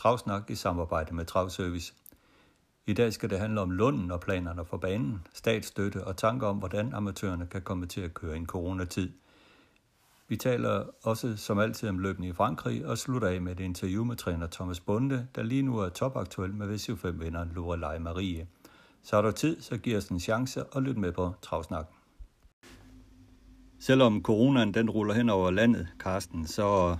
Travsnak i samarbejde med Travservice. I dag skal det handle om Lunden og planerne for banen, statsstøtte og tanker om, hvordan amatørerne kan komme til at køre i en coronatid. Vi taler også som altid om løbende i Frankrig og slutter af med et interview med træner Thomas Bunde, der lige nu er topaktuel med VC5-vinderen Lorelei Marie. Så er der tid, så giver os en chance og lyt med på Travsnakken. Selvom coronaen den ruller hen over landet, Karsten, så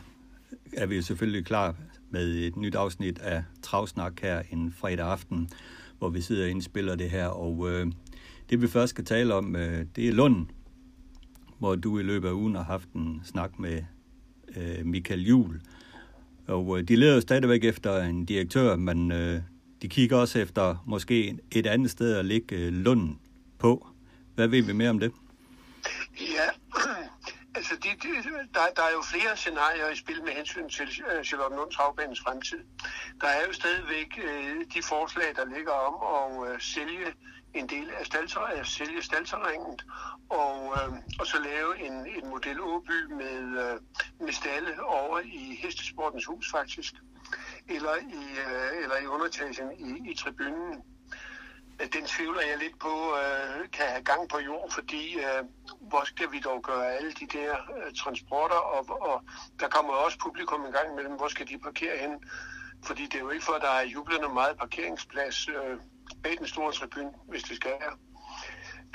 er vi selvfølgelig klar med et nyt afsnit af Travsnak her en fredag aften, hvor vi sidder og indspiller det her. Og øh, det vi først skal tale om, øh, det er Lund, hvor du i løbet af ugen har haft en snak med øh, Michael Jul. Og øh, de leder jo stadigvæk efter en direktør, men øh, de kigger også efter måske et andet sted at lægge øh, Lund på. Hvad ved vi mere om det? Ja, altså de, de, der, der er jo flere scenarier i spil med hensyn til uh, Charlotte Lunds havbanens fremtid. Der er jo stadigvæk uh, de forslag, der ligger om at uh, sælge en del af, stalter, at sælge stalterringen og, uh, og så lave en, en model Åby med, uh, med stalle over i Hestesportens Hus faktisk, eller i, uh, eller i undertagen i, i tribunen den tvivler jeg lidt på, øh, kan have gang på jord, fordi øh, hvor skal vi dog gøre alle de der øh, transporter, og, og der kommer også publikum en gang imellem, hvor skal de parkere hen? Fordi det er jo ikke for, at der er jublende meget parkeringsplads øh, bag den store tribune, hvis det skal være.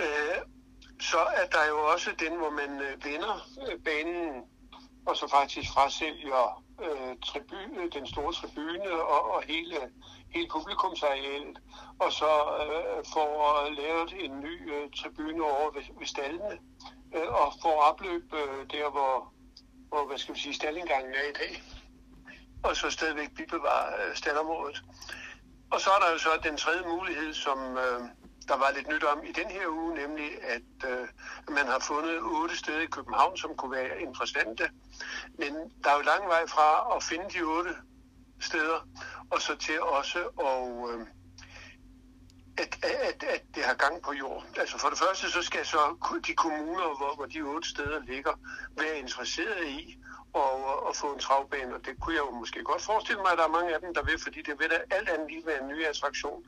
Øh, så er der jo også den, hvor man øh, vender øh, banen, og så faktisk frasælger øh, tribune, den store tribune og, og hele hele publikumsarealet, og så øh, får lavet en ny øh, tribune over ved, ved stallene, øh, og får opløb øh, der, hvor, hvor hvad skal vi sige, stallinggangen er i dag, og så stadigvæk bibevare øh, staldområdet. Og så er der jo så den tredje mulighed, som øh, der var lidt nyt om i den her uge, nemlig at øh, man har fundet otte steder i København, som kunne være interessante. Men der er jo lang vej fra at finde de otte steder, og så til også at, øh, at, at, at det har gang på jord. Altså for det første, så skal så de kommuner, hvor, hvor de otte steder ligger, være interesserede i og, og få en travbane, og det kunne jeg jo måske godt forestille mig, at der er mange af dem, der vil, fordi det vil da alt andet lige være en ny attraktion,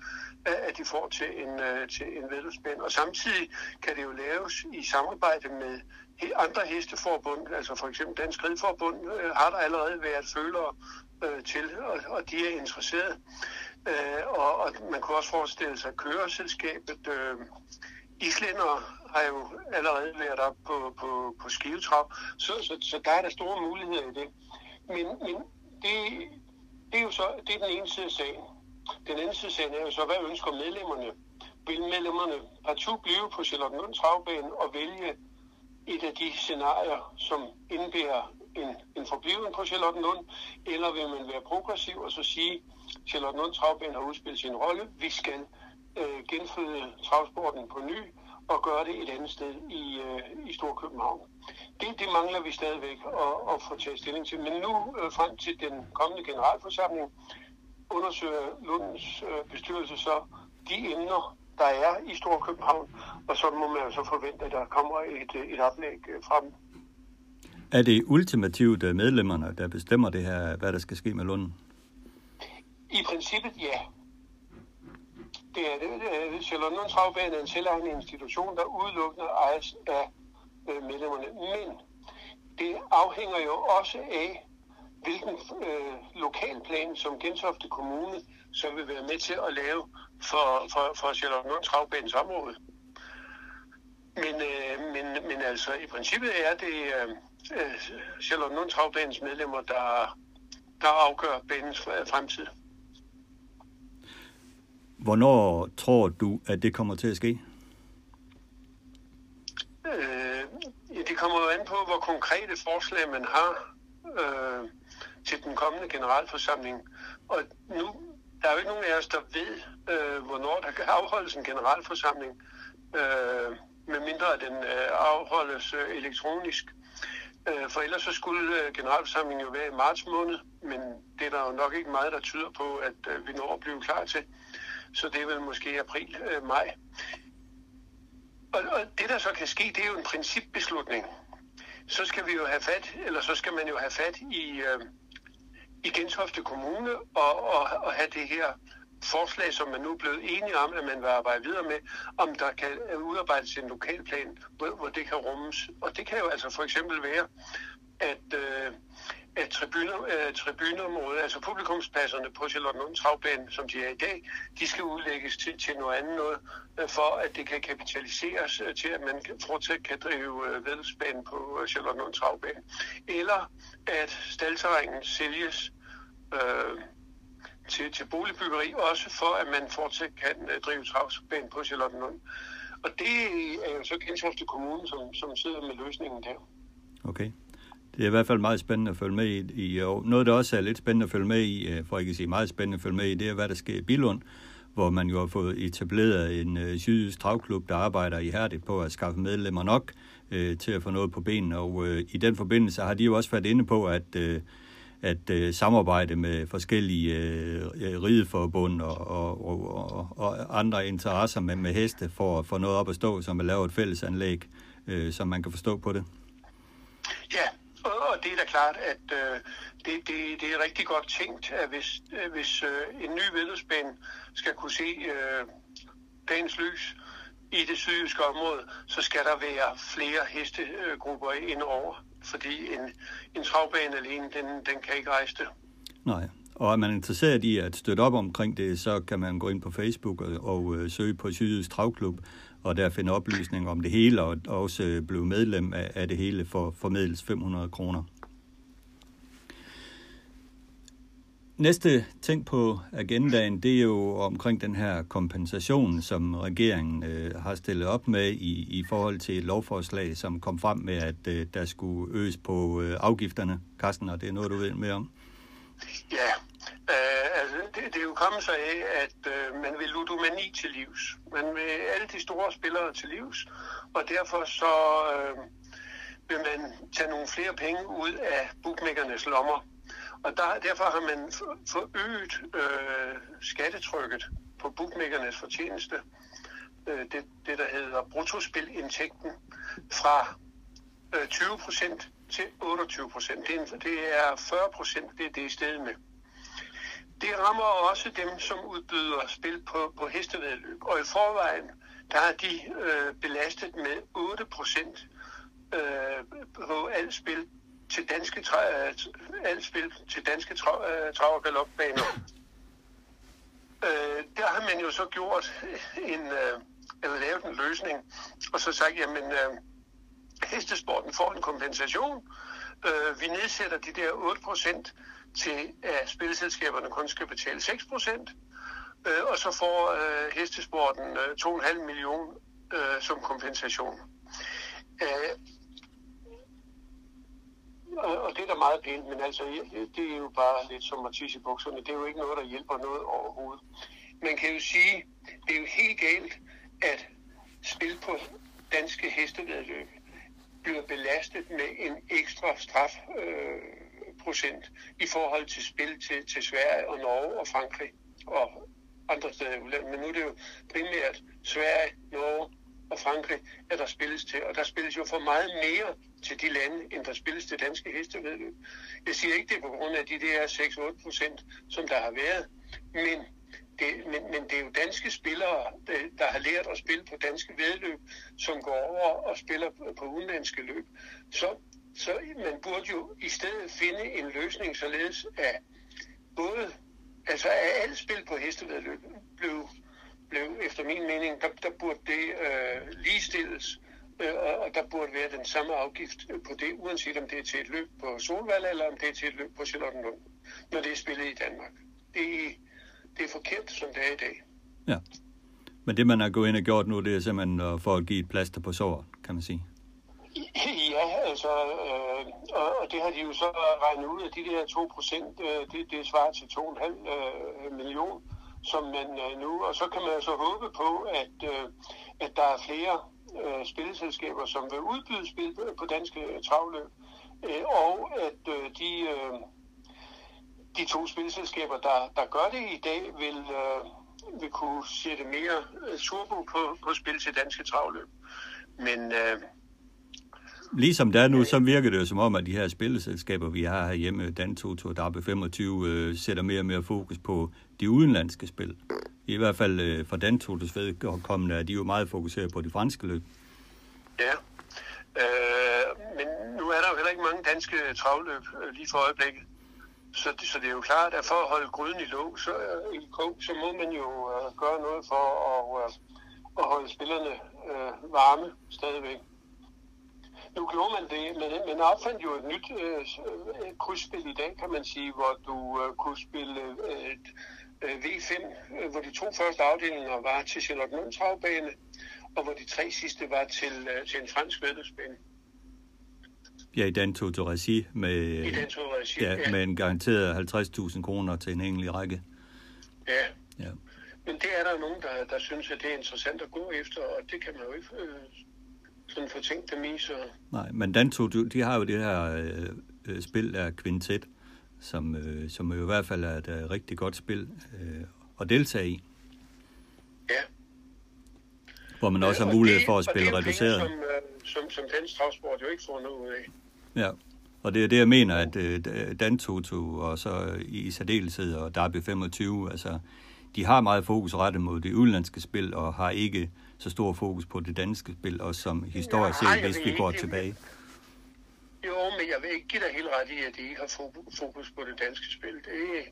øh, at de får til en, øh, til en vedløbsbane. Og samtidig kan det jo laves i samarbejde med andre hesteforbund, altså for eksempel Dansk Ridforbund, øh, har der allerede været følere til, og, og de er interesserede. Uh, og, og man kunne også forestille sig køreselskabet. Øh, Islænder har jo allerede været op på, på, på skivetrop, så, så, så der er der store muligheder i det. Men, men det, det er jo så det er den ene side af sagen. Den anden side af sagen er jo så, hvad ønsker medlemmerne? Vil medlemmerne partout blive på Charlottenlund Travbane og vælge et af de scenarier, som indbærer en, en forbliven på Charlottenlund, eller vil man være progressiv og så sige, Charlottenlund Travbane har udspillet sin rolle, vi skal øh, genføde travsporten på ny, og gøre det et andet sted i, øh, i Storkøbenhavn. Det, det mangler vi stadigvæk at, at få taget stilling til. Men nu øh, frem til den kommende generalforsamling undersøger Lundens øh, bestyrelse så de emner, der er i Storkøbenhavn, og så må man jo så forvente, at der kommer et, et oplæg øh, frem. Er det ultimativt øh, medlemmerne, der bestemmer det her, hvad der skal ske med Lunden? I princippet ja det er det. Charlotte Travbane er en selvejende institution, der udelukkende ejes af øh, medlemmerne. Men det afhænger jo også af, hvilken øh, lokalplan, som Gentofte Kommune så vil være med til at lave for, for, for Charlotte Havbanes område. Men, øh, men, men altså, i princippet er det øh, øh Charlotte medlemmer, der, der afgør banens fremtid. Hvornår tror du, at det kommer til at ske? Øh, det kommer jo an på, hvor konkrete forslag man har øh, til den kommende generalforsamling. Og nu, der er os, der ved, øh, hvornår der kan afholdes en generalforsamling, øh, medmindre den øh, afholdes øh, elektronisk. Øh, for ellers så skulle øh, generalforsamlingen jo være i marts måned, men det er der jo nok ikke meget, der tyder på, at øh, vi når at blive klar til. Så det er vel måske april-maj. Øh, og, og det, der så kan ske, det er jo en principbeslutning. Så skal vi jo have fat, eller så skal man jo have fat i, øh, i Gentofte Kommune og, og, og have det her forslag, som man nu er blevet enige om, at man vil arbejde videre med, om der kan udarbejdes en lokalplan, hvor, hvor det kan rummes. Og det kan jo altså for eksempel være, at, øh, at tribune, øh, tribuneområdet, altså publikumspladserne på Charlottenlund Travbane, som de er i dag, de skal udlægges til, til noget andet noget, øh, for at det kan kapitaliseres øh, til, at man fortsat kan drive øh, vedelsbanen på øh, Charlottenlund Travbane. Eller at staldterrængen sælges øh, til, til boligbyggeri, også for at man fortsat kan øh, drive travbanen på Charlottenlund. Og det er jo så Gentofte Kommune, som, som sidder med løsningen der. Okay. Det er i hvert fald meget spændende at følge med i, i og noget, der også er lidt spændende at følge med i, øh, for ikke at sige meget spændende at følge med i, det er, hvad der sker i Bilund, hvor man jo har fået etableret en øh, sydøst travklub, der arbejder ihærdigt på at skaffe medlemmer nok øh, til at få noget på benene. Og øh, i den forbindelse har de jo også været inde på, at øh, at øh, samarbejde med forskellige øh, øh rideforbund og, og, og, og andre interesser med, med heste for at få noget op at stå, som at lave et fællesanlæg, øh, som man kan forstå på det. Ja, og det er da klart, at øh, det, det, det er rigtig godt tænkt, at hvis, øh, hvis øh, en ny vedløbsbane skal kunne se øh, dagens lys i det sydjyske område, så skal der være flere hestegrupper indover fordi en, en travbane alene, den, den kan ikke rejse det. Nej, og er man interesseret i at støtte op omkring det, så kan man gå ind på Facebook og, og øh, søge på Sydjysk Travklub, og der finde oplysning om det hele, og også blive medlem af, af det hele for formidles 500 kroner. Næste ting på agendaen, det er jo omkring den her kompensation, som regeringen øh, har stillet op med i, i forhold til et lovforslag, som kom frem med, at øh, der skulle øges på øh, afgifterne. Carsten, og det er noget, du ved mere om? Komme sig af, at øh, man vil ludomani til livs. Man vil alle de store spillere til livs, og derfor så øh, vil man tage nogle flere penge ud af bookmakernes lommer. Og der, derfor har man forøget øh, skattetrykket på bookmakernes fortjeneste, øh, det, det der hedder bruttospilindtægten, fra øh, 20 procent til 28 procent. Det, det er 40 procent, det er det i stedet med. Det rammer også dem, som udbyder spil på, på hestevedløb. Og i forvejen, der er de øh, belastet med 8 procent øh, på alt spil til danske tra- øh, alt spil til danske tra- øh, trav- og galopbaner. Øh, der har man jo så gjort en, øh, eller lavet en løsning, og så sagt, jamen øh, hestesporten får en kompensation. Øh, vi nedsætter de der 8% til, at spilleselskaberne kun skal betale 6%, øh, og så får øh, hestesporten øh, 2,5 millioner øh, som kompensation. Øh, og, og det er da meget pænt, men altså, det er jo bare lidt som at i bukserne. Det er jo ikke noget, der hjælper noget overhovedet. Man kan jo sige, det er jo helt galt, at spil på danske hestevedløb bliver belastet med en ekstra straf øh, procent i forhold til spil til, til Sverige og Norge og Frankrig og andre steder i udlandet. Men nu er det jo primært Sverige, Norge og Frankrig, at der spilles til. Og der spilles jo for meget mere til de lande, end der spilles til danske hestevedløb. Jeg siger ikke det på grund af de der 6-8 procent, som der har været, men det, men, men det er jo danske spillere, der har lært at spille på danske vedløb, som går over og spiller på udenlandske løb. Så, så man burde jo i stedet finde en løsning, således at både, altså at alt spil på hestevedløb blev, blev efter min mening, der, der burde det øh, ligestilles Øh, og der burde være den samme afgift på det, uanset om det er til et løb på Solvald, eller om det er til et løb på Charlottenlund, når det er spillet i Danmark. Det, det er forkert, som det er i dag. Ja. Men det, man har gået ind og gjort nu, det er simpelthen for at give et plaster på såret, kan man sige. Ja, altså, øh, og, og det har de jo så regnet ud, at de der 2 procent, øh, det, det svarer til 2,5 øh, millioner som man øh, nu, og så kan man så håbe på, at, øh, at der er flere øh, spilleselskaber, som vil udbyde spil på danske øh, travløb, øh, og at øh, de, øh, de to spilleselskaber, der, der gør det i dag, vil, øh, vil kunne sætte mere øh, turbo på, på spil til danske travløb. Men øh, Ligesom der er nu, så virker det jo som om, at de her spilleselskaber, vi har herhjemme, Dantoto og DAB25, øh, sætter mere og mere fokus på de udenlandske spil. I hvert fald øh, for Dantotos vedkommende er de jo meget fokuseret på de franske løb. Ja, øh, men nu er der jo heller ikke mange danske travløb øh, lige for øjeblikket. Så det, så det er jo klart, at for at holde gryden i låg, så, øh, i kog, så må man jo øh, gøre noget for at, øh, at holde spillerne øh, varme stadigvæk. Nu gjorde man det, men man opfandt jo et nyt øh, krydsspil i dag, kan man sige, hvor du øh, kunne spille øh, øh, V5, øh, hvor de to første afdelinger var til Charlotte Travbane, og hvor de tre sidste var til, øh, til en fransk vedløbsbane. Ja, i den to regi med, I regi, ja, ja. med en garanteret 50.000 kroner til en enkelt række. Ja, Ja. men det er der nogen, der, der synes, at det er interessant at gå efter, og det kan man jo ikke øh, dem i, så... Nej, men Danto, de har jo det her øh, øh, spil der Quintet, som, øh, som jo i hvert fald er et øh, rigtig godt spil øh, at deltage i, Ja. hvor man også har Og mulighed det- for at og spille det er reduceret. Penge, som, øh, som, som dansk travsport jo ikke får noget ud af. Ja, og det er det, jeg mener, at øh, Dantoto og så i særdeleshed og Derby 25, altså, de har meget fokus rettet mod det udenlandske spil, og har ikke så stor fokus på det danske spil, og som historisk set, hvis vi går ikke- tilbage. Jo, men jeg vil ikke give dig helt ret i, at de ikke har fokus- fokus på det danske spil. Det,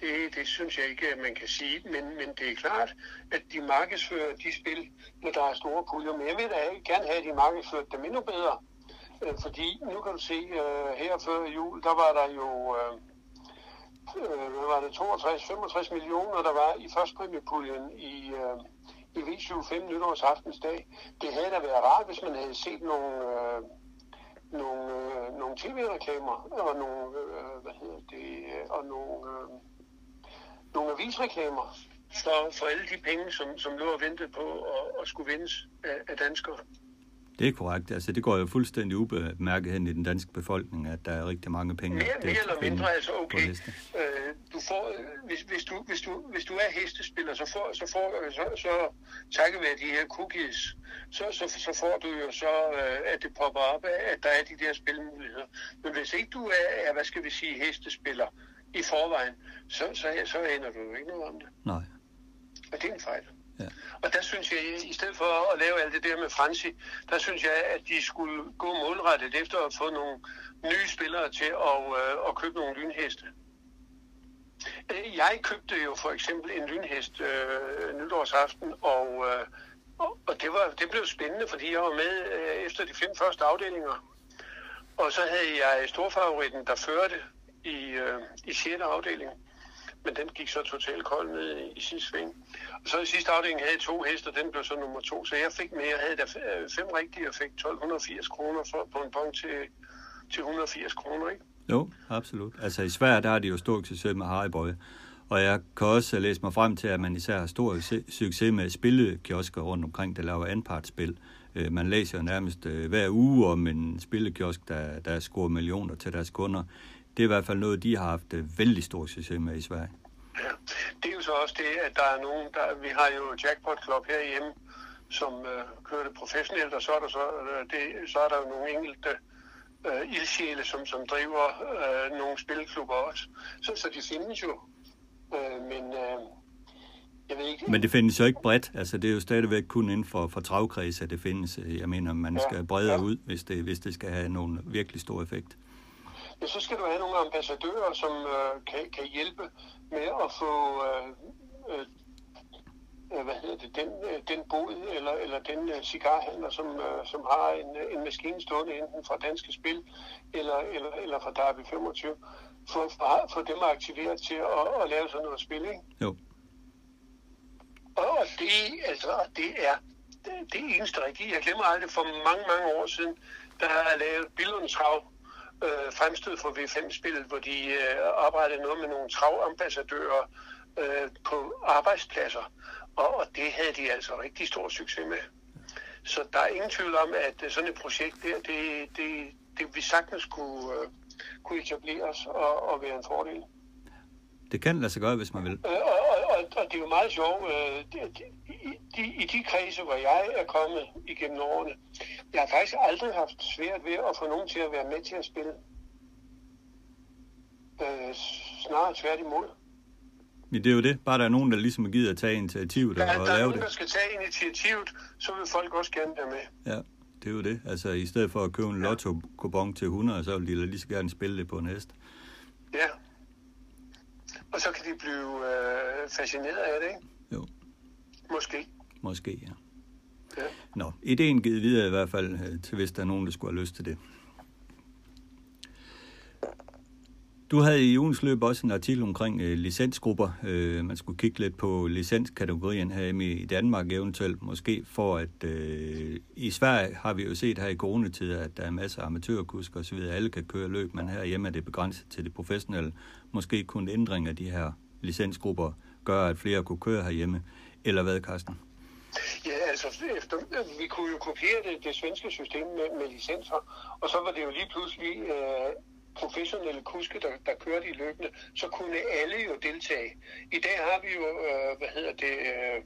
det, det synes jeg ikke, at man kan sige. Men, men det er klart, at de markedsfører de spil, når der er store puljer. Men jeg vil da gerne have, at de markedsfører dem endnu bedre. Øh, Fordi nu kan du se, øh, her før jul, der var der jo øh, øh, hvad var det, 62-65 millioner, der var i førstpræmiepuljen i, øh, i V75 nytårsaftensdag. Det havde da været rart, hvis man havde set nogle, øh, nogle, øh, nogle tv-reklamer, og nogle, øh, hvad hedder det, øh, og nogle, øh, nogle avisreklamer for, for alle de penge, som, som lå og ventede på at, at skulle vindes af, af danskere. Det er korrekt. Altså, det går jo fuldstændig ubemærket hen i den danske befolkning, at der er rigtig mange penge. Mere, mere er eller mindre, altså okay. Øh, du får, øh, hvis, hvis, du, hvis, du, hvis du er hestespiller, så får, så får øh, så, så takket være de her cookies, så, så, så får du jo så, øh, at det popper op, at der er de der spilmuligheder. Men hvis ikke du er, er hvad skal vi sige, hestespiller i forvejen, så, så, så aner du jo ikke noget om det. Nej. Og det er en fejl. Ja. Og der synes jeg, i stedet for at lave alt det der med Franci, der synes jeg, at de skulle gå målrettet efter at få nogle nye spillere til at, øh, at købe nogle lynheste. Øh, jeg købte jo for eksempel en lynhest øh, nytårsaften, og, øh, og, og det, var, det blev spændende, fordi jeg var med øh, efter de fem første afdelinger. Og så havde jeg storfavoritten, der førte i, øh, i 6. afdeling. Men den gik så totalt kold ned i, i sin sving. Og så i sidste afdeling havde jeg to heste, og den blev så nummer to. Så jeg fik mere. Jeg havde der øh, fem rigtige og fik 1280 kroner for, på en bong til, til 180 kroner, ikke? Jo, absolut. Altså i Sverige, der har de jo stor succes med Hariboy. Og jeg kan også læse mig frem til, at man især har stor succes med spillekiosker rundt omkring, der laver anpartsspil. Øh, man læser jo nærmest øh, hver uge om en spillekiosk, der, der scorer millioner til deres kunder. Det er i hvert fald noget, de har haft øh, vældig stor succes med i Sverige. Ja. Det er jo så også det, at der er nogen, der, vi har jo Jackpot Club herhjemme, som øh, kører det professionelt, og så er der, så, øh, det, så er der jo nogle enkelte øh, ildsjæle, som, som driver øh, nogle spilklubber også. Så, så de findes jo. Øh, men øh, jeg ved ikke... Men det findes jo ikke bredt. Altså, det er jo stadigvæk kun inden for, for travkreds, at det findes. Jeg mener, man Ja, skal bredere ja. ud, hvis det, hvis det skal have nogen virkelig stor effekt. Ja, så skal du have nogle ambassadører, som øh, kan, kan hjælpe med at få øh, øh, øh, hvad hedder det, den, øh, den bod eller, eller den øh, cigarhandler, som, øh, som har en, en maskine stående enten fra Danske Spil eller, eller, eller fra Derby 25, for, for, for dem at aktivere til at, at lave sådan noget spil. Ikke? Jo, Og, det, altså, det er det, det eneste rigtige. Jeg glemmer aldrig, for mange, mange år siden, der har jeg lavet Billunds Trav, øh, fremstød for V5-spillet, hvor de øh, arbejdede noget med nogle travambassadører øh, på arbejdspladser. Og, og det havde de altså rigtig stor succes med. Så der er ingen tvivl om, at øh, sådan et projekt der, det, det, det vi sagtens kunne, uh, kunne etableres og, og være en fordel. Det kan lade sig gøre, hvis man vil. Øh, og, og, og, og det er jo meget sjovt. Øh, de, de, de, I de kredse, hvor jeg er kommet igennem årene, jeg har faktisk aldrig haft svært ved at få nogen til at være med til at spille. Øh, snarere tværtimod. Men det er jo det. Bare der er nogen, der ligesom gider at tage initiativet ja, og der er lave nogen, det. der skal tage initiativet, så vil folk også gerne være med. Ja, det er jo det. Altså i stedet for at købe en lotto-kupon til 100, så vil de lige så gerne spille det på en hest. Ja. Og så kan de blive øh, fascineret af det, ikke? Jo, Måske. måske, ja. Ja. Nå, ideen givet videre i hvert fald, øh, til hvis der er nogen, der skulle have lyst til det. Du havde i ugens løb også en artikel omkring øh, licensgrupper. Øh, man skulle kigge lidt på licenskategorien her i Danmark eventuelt, måske for at... Øh, I Sverige har vi jo set her i coronatid, at der er masser af amatørkusker osv. Alle kan køre løb, men herhjemme er det begrænset til det professionelle. Måske kun ændring af de her licensgrupper gør, at flere kunne køre herhjemme. Eller hvad, Carsten? Ja, altså, efter, vi kunne jo kopiere det, det svenske system med, med licenser, og så var det jo lige pludselig øh, professionelle kuske, der, der kørte i løbende, så kunne alle jo deltage. I dag har vi jo, øh, hvad hedder det, øh,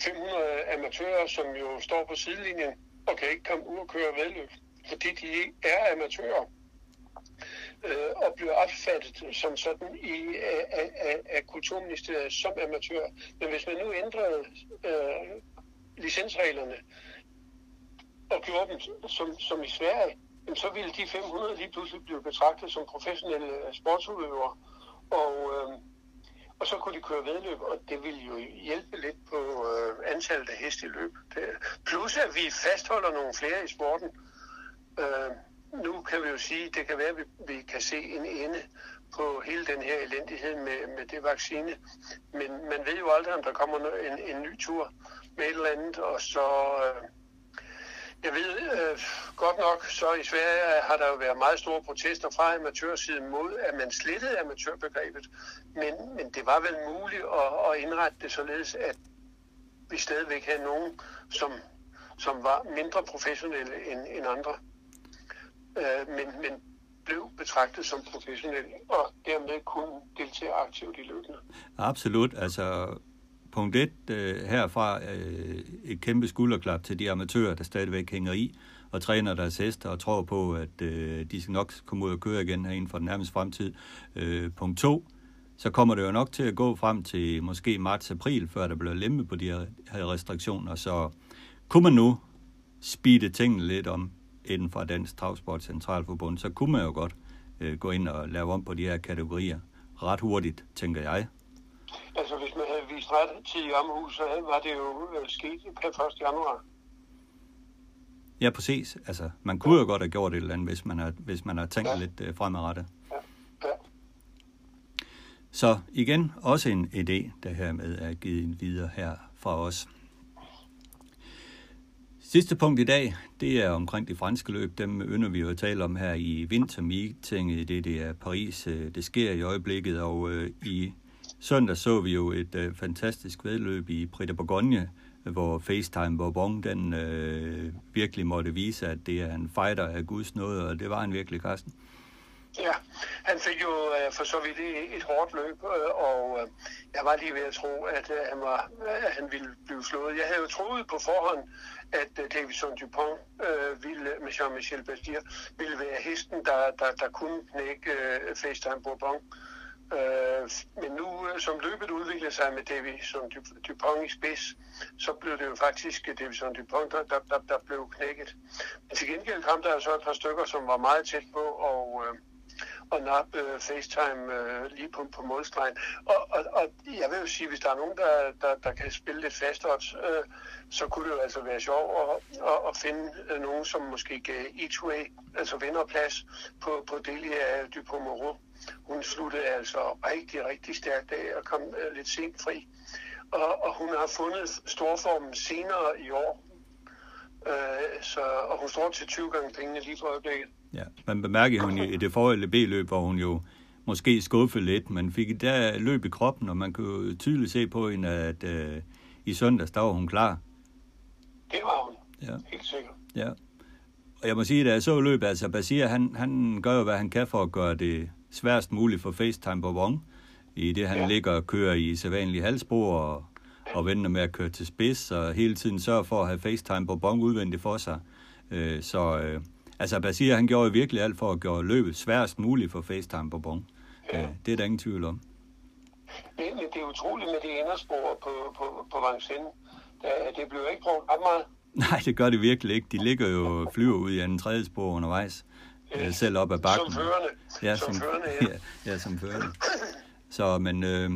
500 amatører, som jo står på sidelinjen og kan ikke komme ud og køre vedløb, fordi de er amatører øh, og bliver opfattet som sådan i, af, af, af Kulturministeriet som amatør. Men hvis man nu ændrede øh, licensreglerne og gjorde dem som, som i Sverige, jamen, så ville de 500 lige pludselig blive betragtet som professionelle sportsudøvere. Og, øh, og så kunne de køre vedløb, og det ville jo hjælpe lidt på øh, antallet af heste i løb. Det, plus at vi fastholder nogle flere i sporten. Øh, nu kan vi jo sige, det kan være, at vi, vi kan se en ende på hele den her elendighed med, med det vaccine. Men man ved jo aldrig, om der kommer en, en ny tur med et eller andet, og så... Øh, jeg ved øh, godt nok, så i Sverige øh, har der jo været meget store protester fra amatørsiden mod, at man slettede amatørbegrebet. Men, men det var vel muligt at, at indrette det således, at vi stadigvæk havde nogen, som, som var mindre professionelle end, end andre. Øh, men, men blev betragtet som professionelle, og dermed kunne deltage aktivt i løbende. Absolut. Altså, punkt et øh, herfra øh, et kæmpe skulderklap til de amatører, der stadigvæk hænger i og træner deres hester og tror på, at øh, de skal nok komme ud og køre igen her inden for den nærmeste fremtid. Øh, punkt to, så kommer det jo nok til at gå frem til måske marts-april, før der bliver lemme på de her restriktioner. Så kunne man nu speede tingene lidt om inden for Dansk Travsport Centralforbund, så kunne man jo godt øh, gå ind og lave om på de her kategorier ret hurtigt, tænker jeg. Altså, hvis man havde vist ret til omhus, så var det jo øh, sket per 1. januar. Ja, præcis. Altså, man kunne jo godt have gjort et eller andet, hvis man har, hvis man har tænkt ja. lidt øh, fremadrettet. Ja. ja. Så igen, også en idé, der her med er givet videre her fra os. Sidste punkt i dag, det er omkring de franske løb. Dem ynder vi jo at tale om her i vintermeetinget. Det, det er Paris, øh, det sker i øjeblikket, og øh, i søndag så vi jo et øh, fantastisk vedløb i Prix de Bourgogne, øh, hvor FaceTime Bourbon, den øh, virkelig måtte vise, at det er en fighter af Guds nåde, og det var en virkelig, Carsten. Ja, han fik jo øh, for så vidt et, et hårdt løb, øh, og øh, jeg var lige ved at tro, at øh, han, var, øh, at han ville blive slået. Jeg havde jo troet på forhånd, at øh, Davison Dupont øh, ville, med Jean-Michel Bastier ville være hesten, der, der, der kunne knække øh, FaceTime Bourbon. Øh, men nu, øh, som løbet udviklede sig med Davison Dupont i spids, så blev det jo faktisk øh, Davison Dupont, der, der, der, blev knækket. Men til gengæld kom der så et par stykker, som var meget tæt på, og øh, og nappe øh, FaceTime øh, lige på, på målstregen. Og, og, og jeg vil jo sige, hvis der er nogen, der, der, der kan spille lidt fast odds, øh, så kunne det jo altså være sjovt at, at, at finde øh, nogen, som måske gav each way, altså vinderplads på, på Delia Dupont Hun sluttede altså rigtig, rigtig stærkt af og kom øh, lidt sent fri. Og, og hun har fundet storformen senere i år, øh, så, og hun står til 20 gange pengene lige for øjeblikket. Ja, man bemærker hun i det forrige B-løb, hvor hun jo måske skuffede lidt, men fik der løb i kroppen, og man kunne tydeligt se på hende, at øh, i søndags, der var hun klar. Det var hun. Ja. Helt sikkert. Ja. Og jeg må sige, at jeg så løbet, altså Basir, han, han gør jo, hvad han kan for at gøre det sværest muligt for FaceTime Bourbon, i det han ja. ligger og kører i sædvanlige halsspor og, og venter med at køre til spids, og hele tiden sørger for at have FaceTime Bourbon udvendigt for sig. Øh, så øh, altså Basir, han gjorde virkelig alt for at gøre løbet sværest muligt for FaceTime Bourbon. Ja. Øh, det er der ingen tvivl om. Det, det er utroligt med det inderspor på, på, på Vincennes. Det blev ikke brugt ret meget. Nej, det gør det virkelig ikke. De ligger jo flyver ud i en tredje spor undervejs. Øh, selv op ad bakken. Som førende. Ja, som, som førende, ja. ja. Ja, som førende. Så, men... Øh,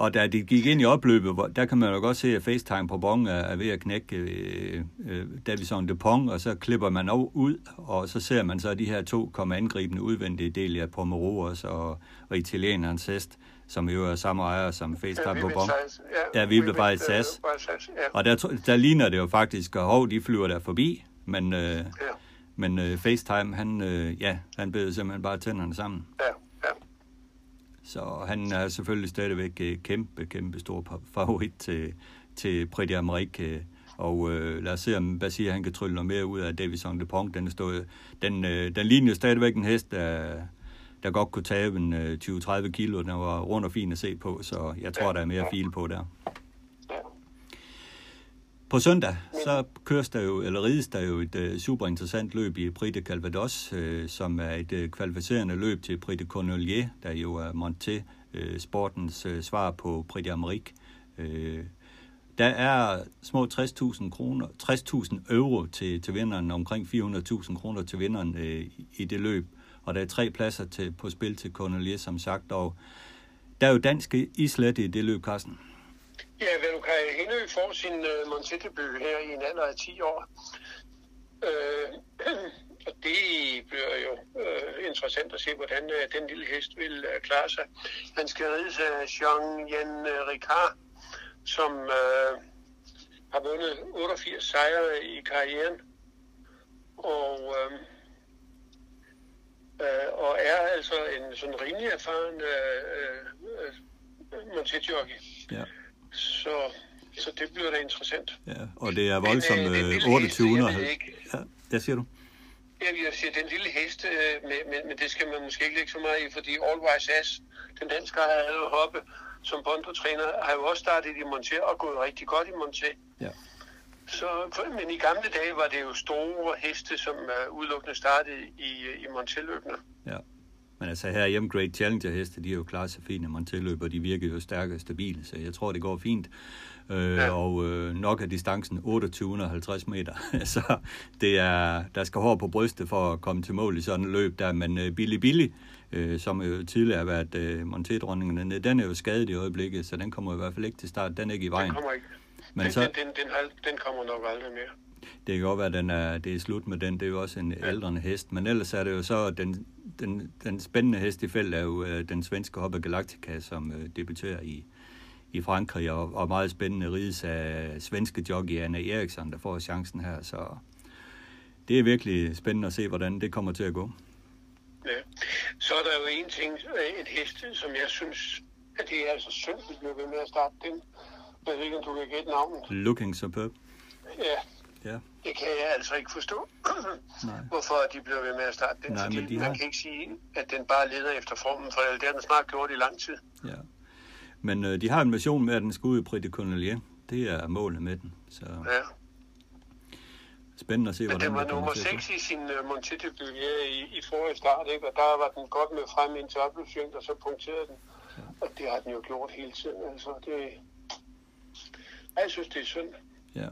og da de gik ind i opløbet, der kan man jo godt se, at FaceTime på Bong er, er ved at knække øh, øh, Davison de Pong, og så klipper man ud, og så ser man så de her to komme angribende udvendige del af Pomeroy og, og italienerens hest, som jo er samme ejer som FaceTime ja, på Bong. Ja, vi blev bare et SAS. Og der, der ligner det jo faktisk, at hov, de flyver der forbi, men, øh, ja. men øh, FaceTime, han, øh, ja, han beder simpelthen bare tænderne sammen. Ja. Så han er selvfølgelig stadigvæk øh, kæmpe, kæmpe stor favorit til, til Prix d'Amérique. Øh. Og øh, lad os se, om Basir han kan trylle noget mere ud af Davison de Pont. Den, stod, den, øh, den ligner stadigvæk en hest, der, der godt kunne tabe en øh, 20-30 kilo. Den var rundt og fin at se på, så jeg tror, der er mere fil på der. På søndag, så køres der jo, eller rides der jo et øh, uh, super interessant løb i Prix de Calvados, uh, som er et uh, kvalificerende løb til Prix de Cornelier, der jo er Monté uh, sportens uh, svar på Prix de Amérique. Uh, der er små 60.000 kroner, 60.000 euro til, til vinderen, omkring 400.000 kroner til vinderen uh, i det løb, og der er tre pladser til, på spil til Cornelier, som sagt, og der er jo dansk islet i det løb, Carsten. Ja, Velukai Hindø får sin uh, Montedebut her i en alder af 10 år. Uh, og det bliver jo uh, interessant at se, hvordan uh, den lille hest vil uh, klare sig. Han skal rides af Jean-Yen Ricard, som uh, har vundet 88 sejre i karrieren. Og, uh, uh, og er altså en sådan rimelig erfaren uh, uh, Montejockey. Ja. Så, så det bliver da interessant. Ja, og det er voldsomt men, øh, 2800. Ja, det siger du? Ja, jeg siger, den lille hest, øh, men, men, men det skal man måske ikke lægge så meget i, fordi All Wise Ass, den danske har Hoppe, som Bondo-træner, har jo også startet i Monté og gået rigtig godt i Monté. Ja. Så, men i gamle dage var det jo store heste, som uh, udelukkende startede i, i Monté-løbene. Ja. Men altså her hjemme Great Challenger heste, de er jo klart så fine Monteløb, og de virker jo stærke og stabile, så jeg tror, det går fint. Øh, ja. Og øh, nok er distancen 2850 meter, så det er, der skal hår på brystet for at komme til mål i sådan et løb der, men øh, Billy Billy, øh, som jo tidligere har været øh, montedronningerne, den er jo skadet i øjeblikket, så den kommer i hvert fald ikke til start, den er ikke i vejen. Den kommer ikke. Men den, så, den, den, den, den kommer nok aldrig mere. Det kan godt være, at den er, det er slut med den. Det er jo også en ældre hest. Men ellers er det jo så, den, den, den spændende hest i felt er jo uh, den svenske Hopper Galactica, som uh, debuterer i, i Frankrig, og, og meget spændende rides af svenske jockey Anna Eriksson, der får chancen her. Så det er virkelig spændende at se, hvordan det kommer til at gå. Ja. Så er der jo en ting, et hest, som jeg synes, at det er altså synd, at bliver ved med at starte den. Jeg ved ikke, om du kan gætte navnet. Looking Superb. Ja, Ja. Det kan jeg altså ikke forstå, hvorfor de bliver ved med at starte den. Nej, men de man har... kan ikke sige, at den bare leder efter formen, for det har den snart gjort i lang tid. Ja. Men øh, de har en mission med, at den skal ud i Prix de. Det er målet med den. Så... Ja. Spændende at se, hvordan den var nummer 6 i sin uh, øh, Montete i, i forrige start, ikke? og der var den godt med frem ind til opløbsvingt, og så punkterede den. Ja. Og det har den jo gjort hele tiden. Altså, det... Jeg synes, det er synd. Ja.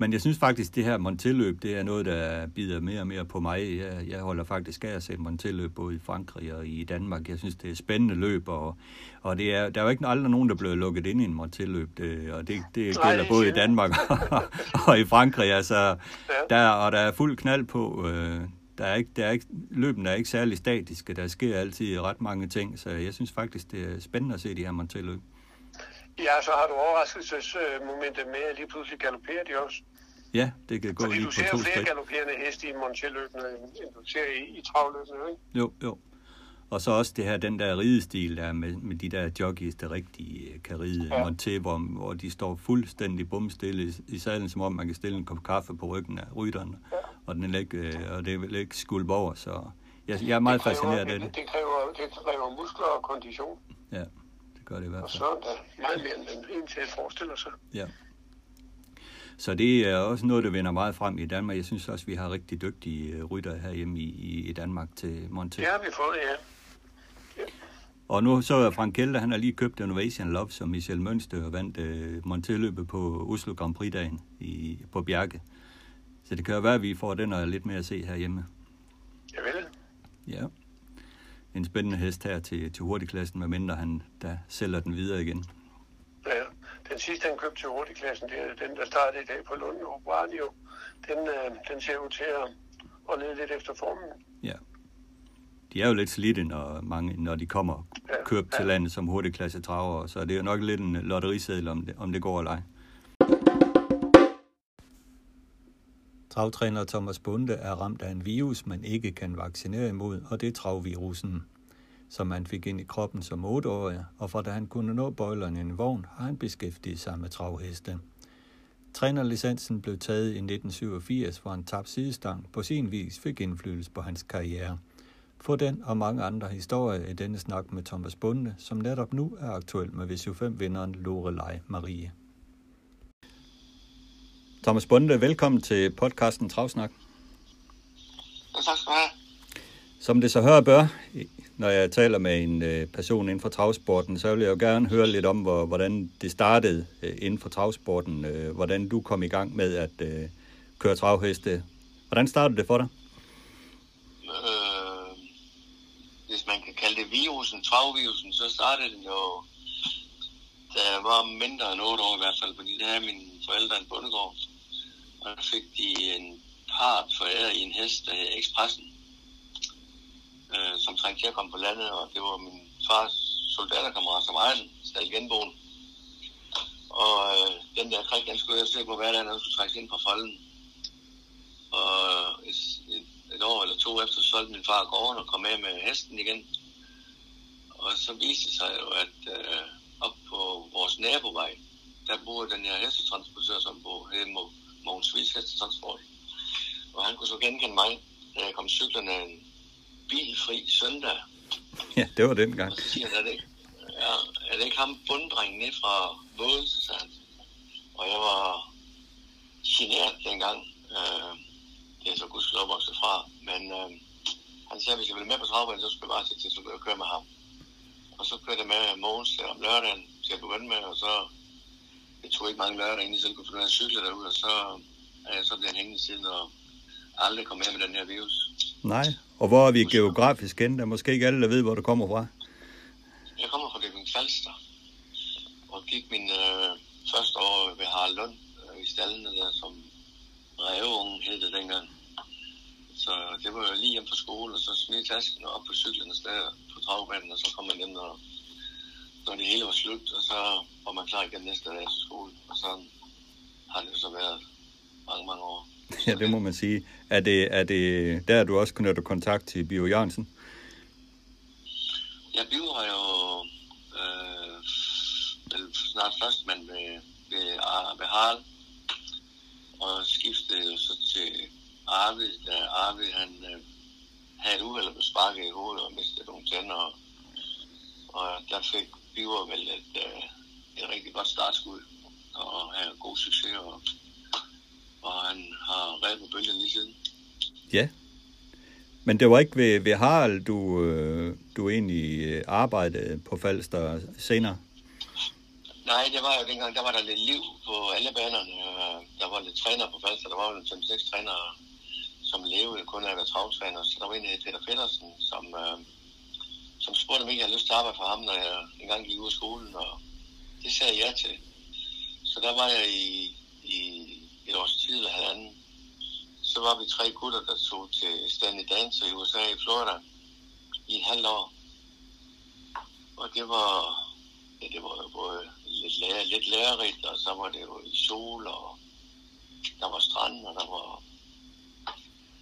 Men jeg synes faktisk, det her Montelløb, det er noget, der bider mere og mere på mig. Jeg, jeg holder faktisk af at se Montelløb både i Frankrig og i Danmark. Jeg synes, det er spændende løb, og, og det er, der er jo ikke aldrig nogen, der bliver lukket ind i en Montelløb, det, og det, det gælder både i Danmark og, og i Frankrig. Altså, der, og der er fuld knald på. Øh, der er ikke, der er ikke, løben er ikke særlig statiske. Der sker altid ret mange ting, så jeg synes faktisk, det er spændende at se de her Montelløb. Ja, så har du overraskelsesmomentet med, at lige pludselig galopperer de også. Ja, det kan gå Fordi lige du på ser to jo flere skridt. galopperende heste i monteløbene, end du ser i, i travløbene, ikke? Jo, jo. Og så også det her, den der ridestil der med, med de der jockeys, der rigtig øh, kan ride ja. Monté, hvor, hvor de står fuldstændig bumstille i, i salen, som om man kan stille en kop kaffe på ryggen af rytteren, ja. og, den er ikke, øh, og det vil ikke skulpe over, så jeg, jeg er meget Det kræver- fascineret af det. Det, kræver, det kræver muskler og kondition, Ja, gør det i hvert og fald. så er der meget mere, end man egentlig forestiller sig. Ja. Så det er også noget, der vender meget frem i Danmark. Jeg synes også, vi har rigtig dygtige øh, ryttere herhjemme i, i, i Danmark til Monté. Det har vi fået, ja. Og nu så er Frank Kjelder, han har lige købt Innovation Love, som Michel Mønster vandt øh, Monté-løbet på Oslo Grand Prix-dagen i, på Bjerke. Så det kan jo være, at vi får den og lidt mere at se herhjemme. Jeg vil. Ja. En spændende hest her til, til hurtigklassen, medmindre han der sælger den videre igen. Ja. Den sidste, han købte til hurtigklassen, det er den, der startede i dag på Lund Obradio. Den, øh, den ser ud til at, at lede lidt efter formen. Ja. De er jo lidt slidte, når, mange, når de kommer Ja, købt til ja. landet som hurtigklasse traver, så det er jo nok lidt en lotteriseddel, om det, om det går eller ej. Travtræner Thomas Bunde er ramt af en virus, man ikke kan vaccinere imod, og det er travvirusen, som han fik ind i kroppen som 8-årig, og fra da han kunne nå bøjlerne i en vogn, har han beskæftiget sig med travheste. Trænerlicensen blev taget i 1987, hvor han tabte sidestang på sin vis fik indflydelse på hans karriere. Få den og mange andre historier i denne snak med Thomas Bunde, som netop nu er aktuel med VC5-vinderen Lorelei Marie. Thomas Bunde, velkommen til podcasten Travsnak. Ja, tak skal du have. Som det så hører bør, når jeg taler med en øh, person inden for travsporten, så vil jeg jo gerne høre lidt om, hvor, hvordan det startede øh, inden for travsporten. Øh, hvordan du kom i gang med at køre travheste. Hvordan startede det for dig? Øh, hvis man kan kalde det virusen, travvirusen, så startede den jo, da jeg var mindre end 8 år i hvert fald, fordi der havde mine forældre en bondegård. Der fik de en par foræret i en hest, der hed Expressen, øh, som trængte til at komme på landet, og det var min fars soldaterkammerat som ejede den, stadig genboen. Og øh, den der krig, den skulle jeg se på hverdagen, når skulle trækkes ind på folden. Og et, et, et år eller to efter solgte min far gården og kom med med hesten igen. Og så viste det sig jo, at øh, op på vores nabovej, der bor den her hestetransportør, som bor her Mogens Vis Hestetransport. Og han kunne så genkende mig, da jeg kom cyklerne en bilfri søndag. Ja, det var den gang. Og så siger han, er det ikke, ja, er det ikke ham bunddrengen ned fra Vådelse, sagde han. Og jeg var generet dengang. Øh, det er så gudskelov vokset fra. Men øh, han sagde, at hvis jeg ville med på travbanen, så skulle jeg bare sige til, så kunne jeg køre med ham. Og så kørte jeg med Mogens der om lørdagen til at begynde med, og så tog ikke mange lørdage, inden jeg selv kunne den her cykle derude, og så er jeg så blevet hængende siden, og aldrig kommet med med den her virus. Nej. Og hvor er vi geografisk hen? Der er måske ikke alle, der ved, hvor du kommer fra. Jeg kommer fra Løbing Falster, og gik min øh, første år ved Harald Lund øh, i stallene der, som reveungen hed det dengang. Så det var jo lige hjem fra skole, og så smide tasken og op på cyklen og der på travbanen, og så kom man hjem, når, når det hele var slut, og så var man klar igen næste dag til skole. Og så har det så været mange, mange år. Ja, det må man sige. Er det, er det der, du også knytter kontakt til Bio Jørgensen? Jeg bliver jo øh, vel snart først, men ved, ved, Ar- ved Harald, og skiftede jo så til Arvid, da Arvid han øh, havde et uheld og blev sparket i hovedet og mistede nogle tænder, og, og der fik Biver vel et, øh, et rigtig godt startskud, og havde god succes, og, og han har reddet på bølgen lige siden. Ja. Men det var ikke ved, ved Harald, du, øh, du egentlig øh, arbejdede på Falster senere? Nej, det var jo dengang, der var der lidt liv på alle banerne. Der var lidt træner på Falster. Der var jo 5-6 trænere, som levede kun af at være travtræner. Så der var en, Peter Pedersen, som, øh, som spurgte mig, om jeg havde lyst til at arbejde for ham, når jeg engang gik ud af skolen. Og det sagde jeg ja til. Så der var jeg i, i et års tid eller halvanden. Så var vi tre gutter, der tog til Stanley Dancer i USA i Florida i en halv år. Og det var, ja, det var jo både lidt, lærer, lidt lærerigt, og så var det jo i sol, og der var strand, og der var,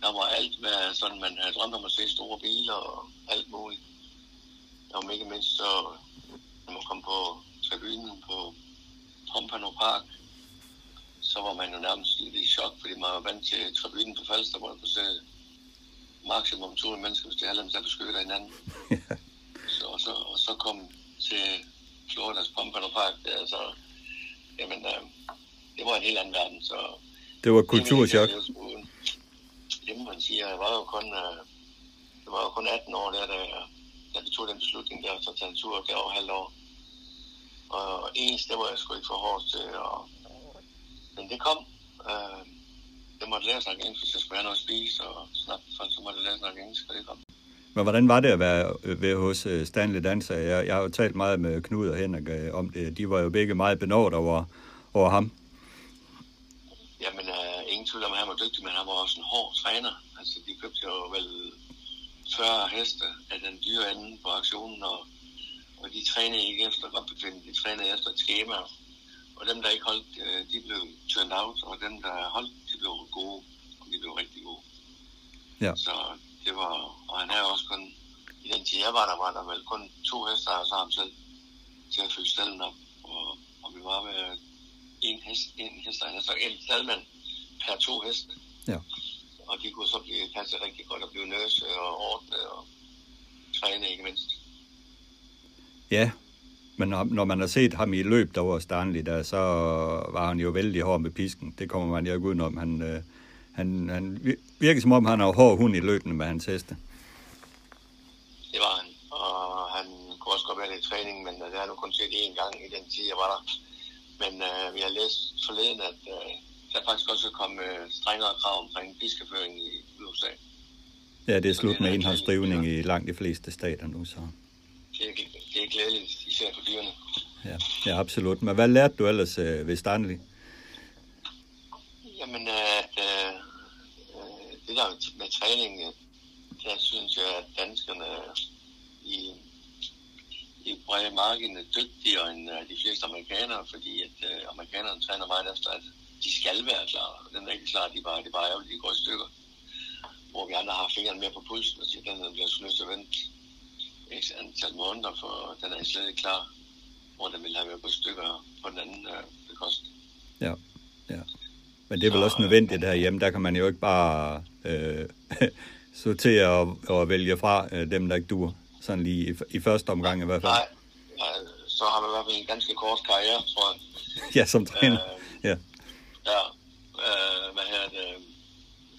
der var alt, hvad sådan, man havde drømt om at se store biler og alt muligt. Der var ikke mindst så, når man kom på tribunen på Pompano Park, så var man jo nærmest lidt i chok, fordi man var vant til tribunen på Falster, hvor man kunne se maksimum 200 mennesker, hvis det alle der beskytter hinanden. så, og, så, og så kom til Floridas Pompano Park, det, altså, jamen, øh, det var en helt anden verden, så... Det var kulturchok. Det må man sige, jeg var jo kun, øh, det var jo kun 18 år, der, da, da vi tog den beslutning der, så tage en tur der over halvt år. Og ens, det var jeg sgu ikke for hårdt til, og, men det kom. Øh, det måtte lære sig engelsk, hvis jeg skulle have noget at spise, og snart så måtte jeg lære sig engelsk, og det kom. Men hvordan var det at være ved hos øh, Stanley Danser? Jeg, jeg har jo talt meget med Knud og Henrik øh, om det. De var jo begge meget benådet over, over ham. Jamen, uh, ingen tvivl om, at han var dygtig, men han var også en hård træner. Altså, de købte jo vel 40 heste af den dyre ende på aktionen, og, og de trænede ikke efter godt de trænede efter et schema. Og dem, der ikke holdt, de blev turned out, og dem, der holdt, de blev gode, og de blev rigtig gode. Ja. Så det var, og han havde også kun, i den tid jeg var der, var der vel kun to hester, og så ham selv til at fylde stallen op. Og, og vi var ved en hest, en hest, altså en staldmand per to heste. Ja. Og de kunne så blive passet rigtig godt og blive nøse og ordne og træne ikke mindst. Ja, men når man har set ham i løb der var Stanley, der, så var han jo vældig hård med pisken. Det kommer man jo ikke udenom. Han, øh, han, han virker som om, han har hård hund i løbende med hans heste. Det var han, og han kunne også godt være lidt i træning, men det har jeg nu kun set én gang i den tid, jeg var der. Men øh, vi har læst forleden, at øh, der faktisk også kommet øh, strengere krav omkring piskeføring i USA. Ja, det er slut med indholdsdrivning i langt de fleste stater nu, så. Det er, det er glædeligt, især for dyrene. Ja, ja, absolut. Men hvad lærte du ellers øh, ved Stanley? Jamen, at øh, det der med træning, der synes jeg, at danskerne i, i brede marken er dygtigere end de fleste amerikanere, fordi at uh, amerikanerne træner meget efter, at de skal være klar. Den er ikke klar, de bare, det er bare ærgerligt, de går i stykker. Hvor vi andre har fingrene mere på pulsen og siger, den bliver nødt til at vente et antal måneder, for den er slet ikke klar. Hvor den vil have været på stykker på den anden uh, bekost. Ja, ja. Men det er vel også nødvendigt herhjemme. Der kan man jo ikke bare øh, sortere og, og vælge fra øh, dem, der ikke duer. Sådan lige i, i første omgang i hvert fald. Nej, ja, så har man i hvert fald en ganske kort karriere, tror jeg. ja, som træner. Øh, ja. Ja, øh, hvad her det?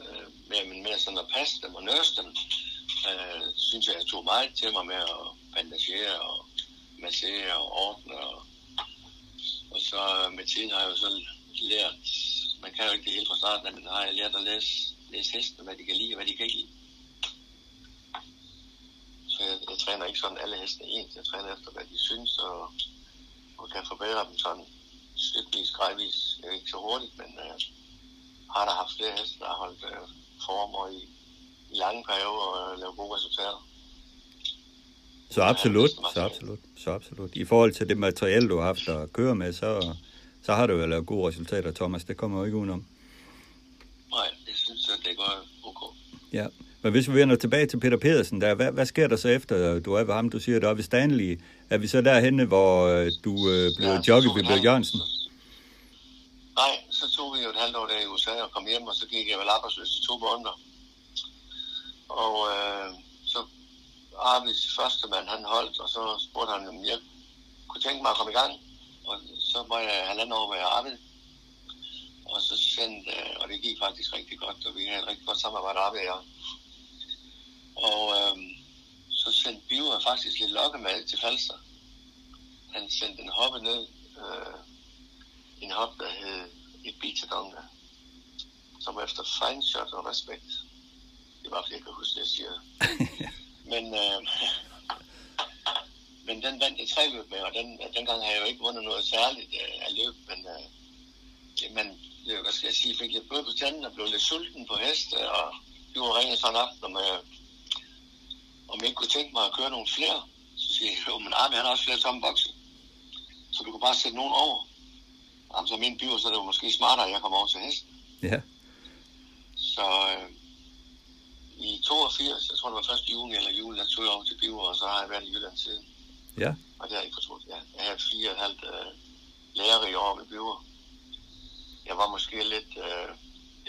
Øh, mere, men mere sådan at passe dem og nørse dem, øh, synes jeg, jeg tog meget til mig med at bandagere og massere og ordne. Og, og så med tiden har jeg jo så lært man kan jo ikke det hele fra starten, men har jeg lært at læse, læse hestene, hvad de kan lide og hvad de kan ikke lide. Så jeg, jeg træner ikke sådan alle hestene ens. Jeg træner efter, hvad de synes, og, og kan forbedre dem sådan stykvis, gradvis. Jeg er ikke så hurtigt, men øh, har der haft flere heste, der har holdt øh, former i, i lange perioder og øh, lavet gode resultater. Så absolut, så absolut, så absolut. I forhold til det materiale, du har haft at køre med, så, så har du jo lavet gode resultater, Thomas. Det kommer jo ikke udenom. Nej, jeg synes, at det går ok. Ja, men hvis vi vender tilbage til Peter Pedersen, der, hvad, hvad sker der så efter, du er ved ham? Du siger, der er ved Stanley. Er vi så derhenne, hvor øh, du øh, blev ja, jockey ved Bjørn Jørgensen? Nej, så tog vi jo et halvt år der i USA og kom hjem, og så gik jeg vel arbejdsløs i to måneder. Og øh, så Arvids første mand, han holdt, og så spurgte han, om jeg kunne tænke mig at komme i gang. Og så var jeg halvandet år med Arvid. Og så sendte, og det gik faktisk rigtig godt, og vi havde et rigtig godt samarbejde Arvid og jeg. Og øhm, så sendte Biver faktisk lidt lokkemad til Falster. Han sendte en hoppe ned, øh, en hop, der hed et Bitadonga, som efter fine shot og respekt. Det var, fordi jeg kan huske, det jeg siger. Men øh, men den vandt jeg tre løb med, og den, dengang har jeg jo ikke vundet noget særligt øh, af løb, men øh, man, øh, hvad skal jeg sige, fik lidt blod på tanden og blev lidt sulten på hest, og vi var ringet sådan en aften, øh, om jeg ikke kunne tænke mig at køre nogle flere. Så siger jeg, jo, men Arne, han har også flere tomme bokse, så du kan bare sætte nogen over. Jamen, så min byr, så er det måske smartere, at jeg kommer over til hesten. Ja. Så øh, i 82, jeg tror det var først juni eller juli, der tog jeg over til Biver, og så har jeg været i Jylland siden. Ja. Og det har jeg ikke fortrudt. Ja. Jeg har fire og et halvt øh, lærer i år med Biver. Jeg var måske lidt, øh,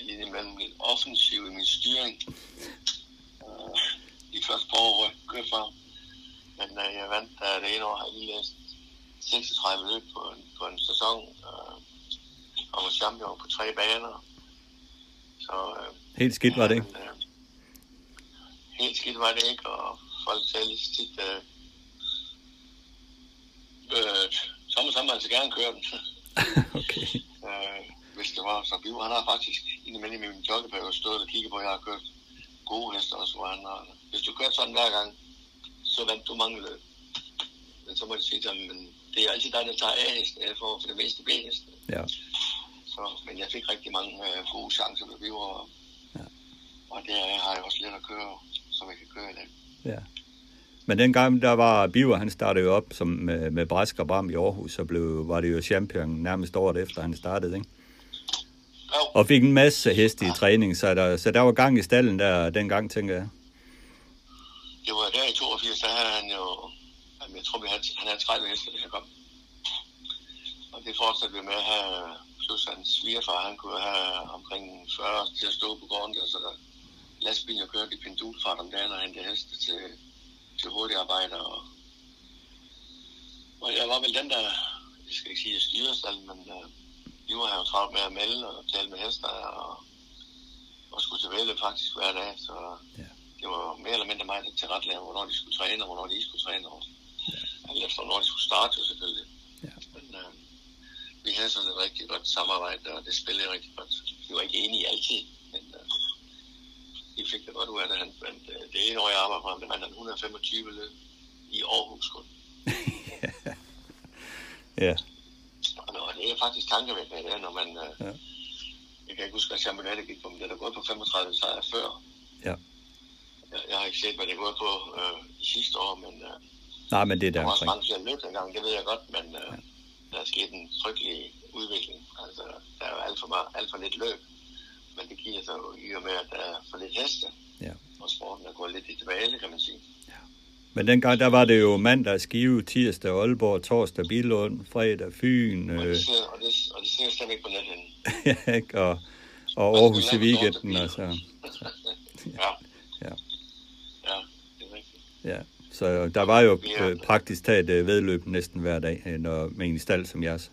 lidt imellem lidt offensiv i min styring. Øh, de første par år, hvor jeg kørte for ham. Men øh, jeg vandt der det ene år, har jeg lige læst 36 løb på en, på en sæson. Øh, og var champion på tre baner. Så øh, Helt skidt var det ikke? men, øh, helt skidt var det ikke, og folk sagde lige tit, øh, øh, så må man altså gerne køre den. okay. øh, hvis det var. Så Biver, han har faktisk indimellem i min joggeperiode stået og kigget på, at jeg har kørt gode heste også, hvor han har, hvis du kører sådan hver gang, så vandt du mange løb. Men så må jeg sige til ham, men det er altid dig, der tager A-hesten, jeg får for det meste B-hesten. Ja. Så, men jeg fik rigtig mange øh, gode chancer med Biver, og, Ja. og det har jeg også let at køre, som jeg kan køre i dag. Ja. Men dengang, der var Biver, han startede jo op som med, med Brask og Bram i Aarhus, så blev, var det jo champion nærmest året efter, han startede, ikke? Jo, Og fik en masse heste i træning, så der, så der var gang i stallen der dengang, tænker jeg det var der i 82, der havde han jo, jamen, jeg tror, vi havde, han havde 30 heste, da jeg kom. Og det fortsatte vi med at have, plus hans svigerfar, han kunne have omkring 40 til at stå på gården der, så der lastbilen og kørte i pendulfart om dagen og hente heste til, til hurtigarbejde. Og, og jeg var vel den, der, jeg skal ikke sige, jeg styrede stallen, men uh, vi var jo travlt med at melde og tale med hester og, og skulle til vælge faktisk hver dag, så Ja det var mere eller mindre mig, der til ret lavede, hvornår de skulle træne, og hvornår de ikke skulle træne. Og, ja. efter, hvornår de skulle starte, selvfølgelig. Ja. Men øh, vi havde sådan et rigtig godt samarbejde, og det spillede rigtig godt. Vi var ikke enige altid, men øh, vi fik det godt ud af det. Han, men, øh, det ene år, jeg arbejdede på ham, det vandt han 125 løb i Aarhus kun. Ja. Og det er faktisk tankevækkende, det er, når man... Øh, Ja. Jeg kan ikke huske, hvad championat gik på, men det er da gået på 35 sejre før. Ja. Jeg, jeg har ikke set, hvad det gået på øh, i sidste år, men øh, Nej, men det er der der var også mange flere løb dengang, det ved jeg godt, men øh, der er sket en frygtelig udvikling. Altså, der er jo alt for, meget, alt for lidt løb, men det giver sig jo i og med, at der er for lidt heste, Ja. og sporten er gået lidt i tilbage, kan man sige. Men dengang, der var det jo mandag, Skive, tirsdag, Aalborg, torsdag, Billund, fredag, Fyn, Og øh, det ser, og det, og det ikke på nettet. ikke? og, og Aarhus i weekenden. Altså. Ja. Ja. Ja, det er rigtigt. Ja. Så der var jo øh, praktisk taget øh, vedløb næsten hver dag, øh, når, med en stald som jeres.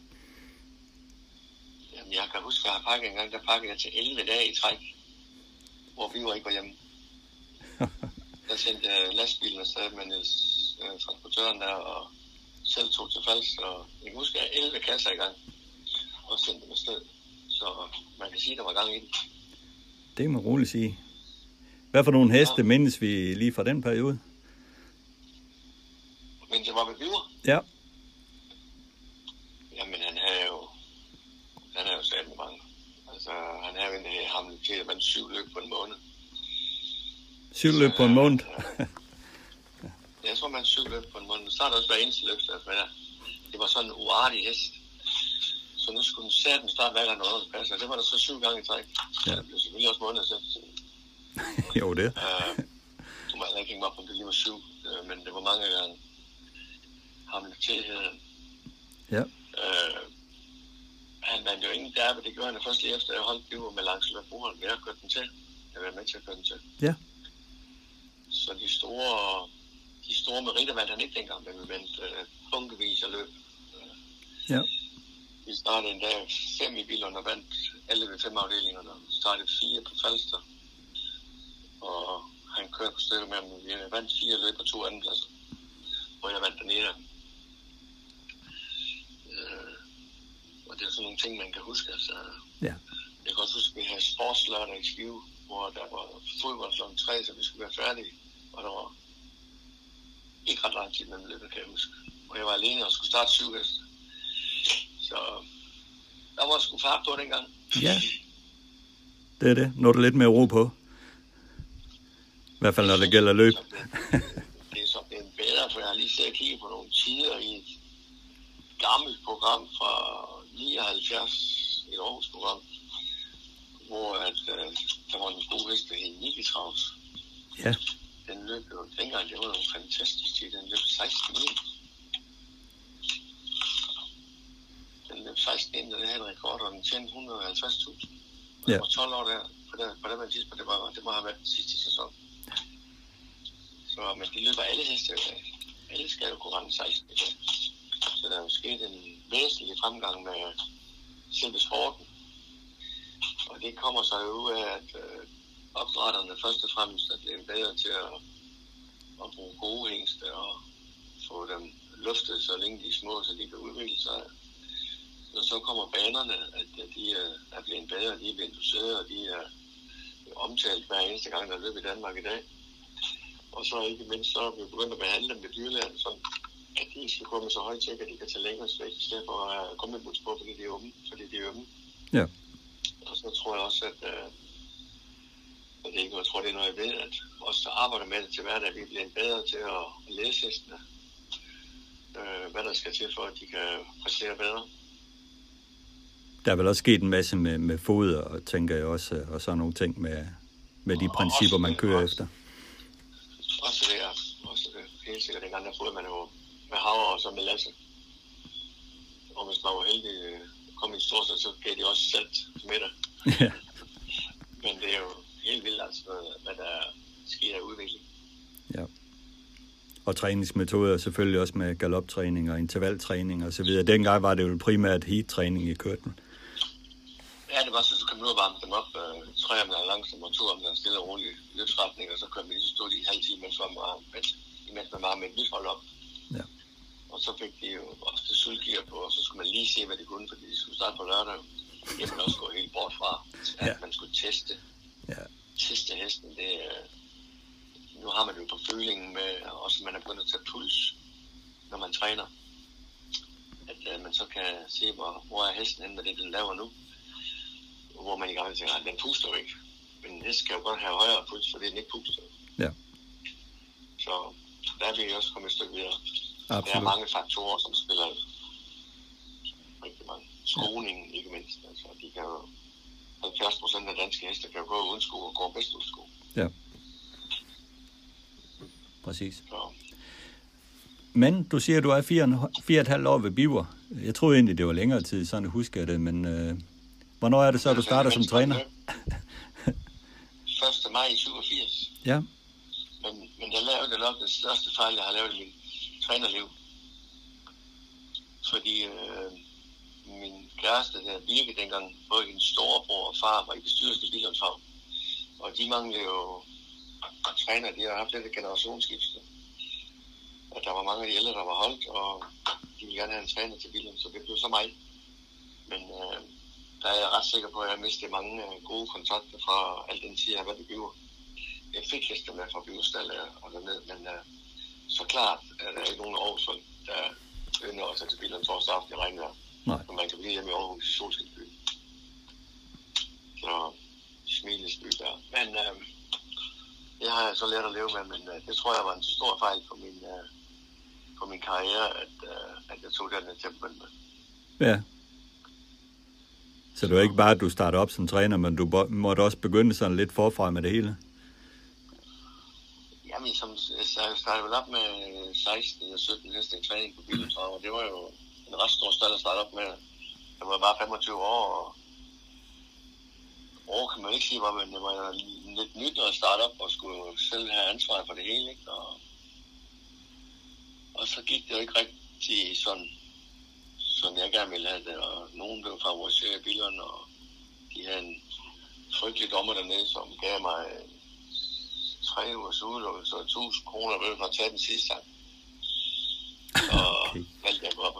Jamen, jeg kan huske, at jeg har pakket en gang, der pakkede jeg til 11 dage i træk, hvor vi var ikke var hjemme. Der sendte jeg lastbilen afsted med Niels, øh, transportøren der, og selv tog til Fals, og jeg kan huske, at jeg havde 11 kasser i gang, og sendte dem afsted. Så man kan sige, at der var gang i det. Det må roligt sige. Hvad for nogle heste mindes vi lige fra den periode? Men det var med Biver. Ja. Jamen, han havde jo, han havde jo sat med mange. Altså, han havde en hamlet til, at man syv løb på en måned. Syv løb på en måned. Jeg tror, man syv løb på en måned. Så startede også hver eneste løb, men ja, det var sådan en uartig hest. Så nu skulle den sætte starte hver gang noget passer. Det var der så syv gange i træk. Ja. Ja. Det blev selvfølgelig også måneder til. jo, det. Uh, du må ikke mig om det lige var syv, uh, men det var mange gange. Han. Ja. Uh, han vandt jo ingen derby, det gjorde han først lige efter, jeg holdt biver med langs Løbroen, men jeg kørte den til. Jeg var med til at køre den til. Ja. Så de store, de store meritter vandt han ikke dengang, men vi vandt uh, bunkevis af løb. Ja. Vi startede en dag fem i bilerne og vandt alle ved fem afdelingerne. Vi startede fire på Falster. Og han kørte på stykker med ham. Vi vandt fire løb og to andenpladser. Hvor jeg vandt den ene. Øh, og det er sådan nogle ting, man kan huske. Altså, Ja. jeg kan også huske, at vi havde sportslørdag i Skive, hvor der var fodbold kl. 3, så vi skulle være færdige. Og der var ikke ret lang tid mellem løbet, kan jeg huske. Og jeg var alene og skulle starte syv heste. Så der var sgu fart på dengang. Ja. Det er det. Er der lidt mere ro på. I hvert fald, når det gælder løb. Det er så blevet bedre, for jeg har lige siddet og kigget på nogle tider i et gammelt program fra 79, et Aarhus program. hvor at, øh, der var en god hest, der hed Nikitraus. Ja. Den løb jo, dengang, det var jo fantastisk tid, den løb 16 ind. Den løb 16 ind, og det havde en rekord, og den tjente 150.000. Ja. Og 12 år der, på det, på det tidspunkt, det, var, det må have været den sidste sæson. Så, men de løber alle heste, øh, alle skal jo kunne rende 16 i dag. Så der er jo sket en væsentlig fremgang med selve sporten. Og det kommer så jo ud af, at øh, opdrætterne først og fremmest er blevet bedre til at, at bruge gode hængste og få dem luftet, så længe de er små, så de kan udvikle sig. Og så kommer banerne, at de er- er blevet bedre, de er blevet doseret, og de er omtalt hver eneste gang, der løber i Danmark i dag. Og så ikke mindst, så er vi begyndt at behandle dem med dyrlægen, sådan at de ikke skal komme så højt tjek, at de kan tage længere skridt, i stedet for at have gummibuks på, fordi de er unge. Fordi de er unge. Ja. Og så tror jeg også, at, øh, og det er ikke noget, jeg tror, det er noget, jeg ved, at os, der arbejder med det til hverdag, vi bliver bedre til at læse hestene, øh, hvad der skal til for, at de kan præstere bedre. Der er vel også sket en masse med, med foder, og tænker jeg også, og sådan nogle ting med, med de Og principper, også- man kører også- efter. Også det, ja. Også det. Helt sikkert, dengang der fod man jo med havre og så med lasse. Og hvis man var heldig øh, kom i en stor så gav de også salt til middag. Ja. Men det er jo helt vildt, altså, hvad- der sker af udvikling. ja. Og træningsmetoder selvfølgelig også med galoptræning og intervaltræning og så videre. Dengang var det jo primært heat-træning i kørten. Ja, det var så, så kom ud og varme dem op. Øh, der er langsomt, og to om der er stille og rolig løbsretning, og så kom vi lige så stod i en halv time, mens man var, mens, imens man var med et nyt hold op. Ja. Og så fik de jo også det sultgear på, og så skulle man lige se, hvad de kunne, fordi de skulle starte på lørdag. Det man også gået helt bort fra, at Ja. man skulle teste, Ja. teste hesten. Det, øh, nu har man det jo på følingen med, og også man er begyndt at tage puls, når man træner. At øh, man så kan se, hvor, hvor er hesten henne med det, den laver nu hvor man i gang tænker, at den puster jo ikke. Men en hest kan jo godt have højere puls, fordi den ikke puster. Ja. Så der er vi også kommet et stykke videre. Der er Absolut. mange faktorer, som spiller rigtig mange. Skoning, ikke mindst. Altså, de kan jo 70 procent af danske heste kan jo gå uden sko og gå bedst uden sko. Ja. Præcis. Så Men du siger, at du er fire, og en- fire og et halvt år ved Biver. Jeg troede egentlig, det var længere tid, sådan husker jeg det, men øh, hvornår er det så, du starter som træner? 1. maj i 87. Ja, Men, men jeg lavede det nok den største fejl, jeg har lavet i mit trænerliv. Fordi øh, min kæreste, der Birke dengang, både hendes storebror og far, var i bestyrelsen i Billandshavn. Og de manglede jo træner, de har haft lidt generationsskifte. Og der var mange af de ældre, der var holdt, og de ville gerne have en træner til Billand, så det blev så mig. Men øh, der er jeg ret sikker på, at jeg har mistet mange øh, gode kontakter fra al den tid, jeg har været i jeg fik heste med fra Bivestal og dernede, men øh, så klart er der ikke nogen Aarhusfolk, der ynder at tage til bilerne torsdag aften i regnvejr. Nej. Og man kan blive hjemme i Aarhus i Solskinsby. Så smilesby der. Men uh, det har jeg så lært at leve med, men uh, det tror jeg var en stor fejl for min, uh, for min karriere, at, uh, at jeg tog den til at med. ja. Så det var ikke bare, at du startede op som træner, men du måtte også begynde sådan lidt forfra med det hele? Jamen, som jeg startede vel op med 16 eller 17 heste i træning på Billetrav, og det var jo en ret stor stald at starte op med. Jeg var bare 25 år, og år kan man ikke sige, var, men det var lidt nyt at starte op og skulle selv have ansvar for det hele, ikke? Og, og så gik det jo ikke rigtig sådan, som jeg gerne ville have det, og nogen blev favoriseret i bilerne, og de havde en frygtelig dommer dernede, som gav mig tre ugers udelukkelse og 1000 kroner ved for at tage den sidste gang. Og Okay. valgte jeg op,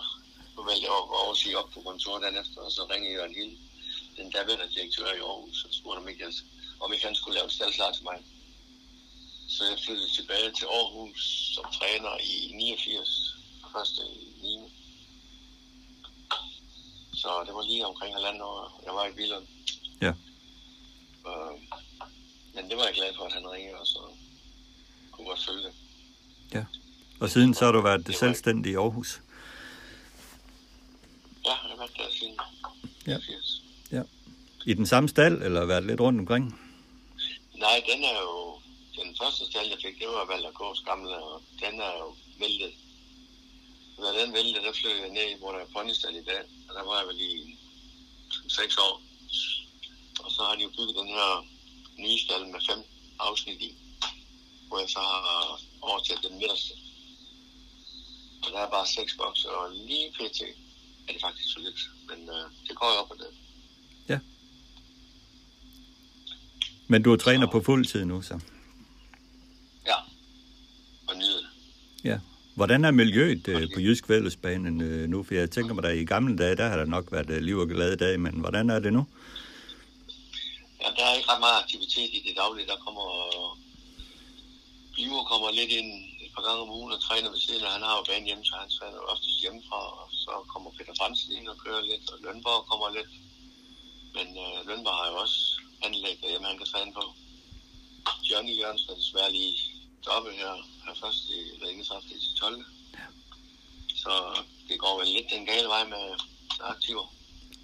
så valgte jeg over og sige op på kontoret den efter, og så ringede Jørgen Hill, den daværende direktør i Aarhus, og spurgte om ikke, jeg, om ikke han skulle lave et staldklar til mig. Så jeg flyttede tilbage til Aarhus som træner i 89, første i 9. Så det var lige omkring halvandet år, jeg var i Billund. Ja. Øh, men det var jeg glad for, at han ringede, og så kunne godt følge det. Og siden så har du været selvstændig i Aarhus. Ja, jeg har været der siden Ja. 80. Ja. I den samme stald, eller været lidt rundt omkring? Nej, den er jo... Den første stald, jeg fik, det var Valder gamle, og den er jo væltet. Da den væltede, der flyttede jeg ned, hvor der er ponystald i dag, og der var jeg vel i 6 år. Og så har de jo bygget den her nye stald med fem afsnit i, hvor jeg så har overtaget den midterste. Og der er bare seks bokse, og lige pt. er det faktisk for lidt. Men øh, det går jo op og ned. Men du er træner på fuld tid nu, så. Ja, og nyde det. Ja. Hvordan er miljøet øh, på Jysk Vældesbanen øh, nu? For jeg tænker mig, at i gamle dage, der har der nok været øh, liv og glade dage, men hvordan er det nu? Ja, der er ikke ret meget aktivitet i det daglige. Der kommer... Biver kommer lidt ind et par gange om ugen og træner ved siden af. Han har jo banen hjemme, så han træner oftest hjemmefra. Og så kommer Peter Fransen ind og kører lidt, og Lønborg kommer lidt. Men øh, Lønborg har jo også anlæg derhjemme, han kan træne på. Johnny Jørgensen er desværre lige dobbelt her. Han er først i Ringeshaft i 12. Så det går vel lidt den gale vej med aktiver.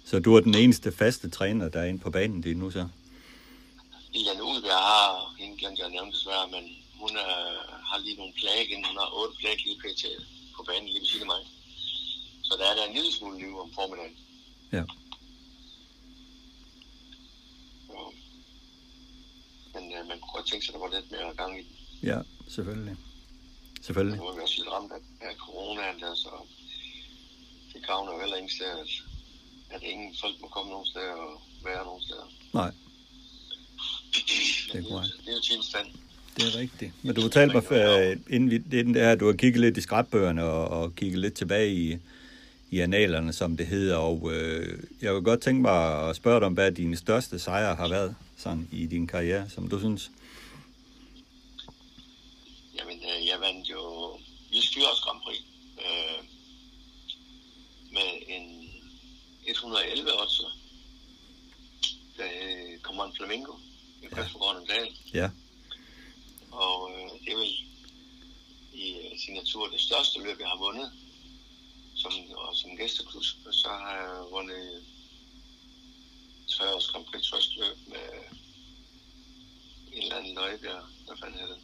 Så du er den eneste faste træner, der er inde på banen lige nu, så? Lilian Udbjerg har, hende glemte jeg nævne desværre, men hun er, har lige nogle plag igen. Hun har otte plag lige pt. på banen lige ved siden af mig. Så der er der en lille smule liv om formiddagen. Ja. Så. Men øh, man kunne godt tænke sig, at der var lidt mere gang i den. Ja, selvfølgelig. Selvfølgelig. Nu er vi også lidt ramt af, af coronaen der, så det gavner jo heller ingen steder, at, at ingen folk må komme nogen steder og være nogen steder. Nej, Men er korrekt. Det er det er rigtigt. Men du fortalte mig, øh, inden vi, inden det her, du har kigget lidt i skrabbøgerne og, og kigget lidt tilbage i, i analerne, som det hedder, og øh, jeg vil godt tænke mig at spørge dig om, hvad dine største sejre har været sådan, i din karriere, som du synes. Jamen, øh, jeg vandt jo Jysk Fyrs Grand Prix øh, med en 111 også. Da øh, Command Flamingo i Ja. Christoffer ja. Dal. Ja, Og øh, det er vel i øh, sin natur det største løb, jeg har vundet som, og som gæsteklub. Og så har jeg vundet tre års Grand Prix Trust løb med en eller anden løjbjerg. Hvad fanden hedder det?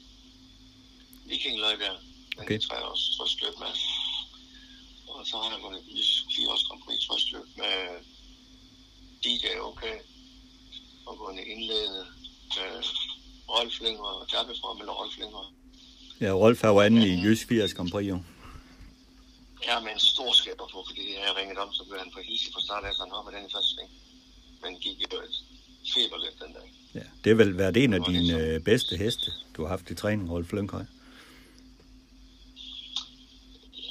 Viking løjbjerg. Okay. tre års Trust løb med. Og så har jeg vundet fire års Grand Prix Trust løb med DJ OK. Og vundet indledende med Rolf Linger og Tabefra med Rolf Linger. ja Rolf har jo anden i Jysk 80 Grand Prix, jo. Er med en stor skæber på, fordi jeg ringede om, så blev han på hisse fra start af, så han med den i første sving. Men gik jo et feberløb den dag. Ja, det har vel været en af dine øh, bedste heste, du har haft i træning, Rolf Lyngøj.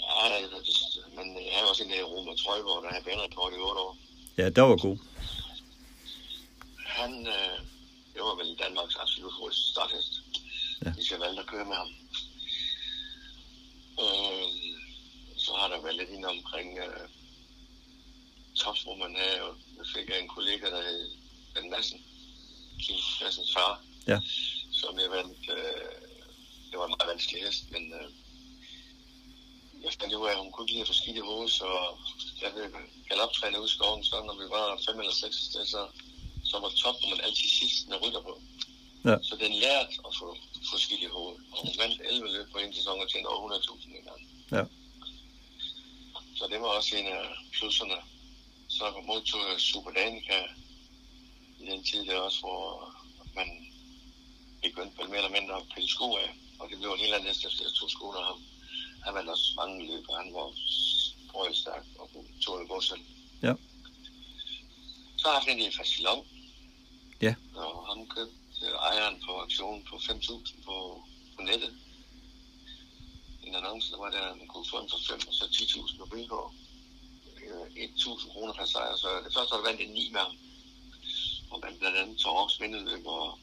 Ja, det, men jeg er også en af Roma Trøjborg, der har banerekord i 8 år. Ja, der var god. Han, øh, det var vel Danmarks absolut hurtigste starthest. Ja. Hvis jeg valgte at køre med ham. Øh, så har der været lidt inde omkring øh, tops, hvor man havde, og jeg fik jeg en kollega, der hed Ben Madsen, Kim Madsens far, Ja. som jeg vandt, øh, det var en meget vanskelig hest, men øh, jeg fandt ud af, at hun kunne lide at få skidt i hovedet, så jeg blev galoptræner ud i skoven, så når vi var fem eller seks så, så var top, man altid sidst med rytter på. Ja. Så den lærte at få, i hovedet, og hun vandt 11 løb på en sæson og tjente over 100.000 en gang. Ja. Så det var også en af plusserne. Så modtog jeg Super Danica i den tid der også, hvor man begyndte vel mere eller mindre at pille sko af. Og det blev en helt anden næste efter tog skoene af ham. Han vandt også mange løb, og han var sprøjt stærk og tog det godt selv. Ja. Så har jeg haft en i Fasilon. Ja. Og ham købte ejeren på aktionen på 5.000 på, på nettet. En annonce, der var der, man kunne få den for 5 og så 10.000 på Bilgård. 1.000 øh, kroner per sejr, så det første var vandt en 9 med ham. Og man blandt andet tog også vindeløb og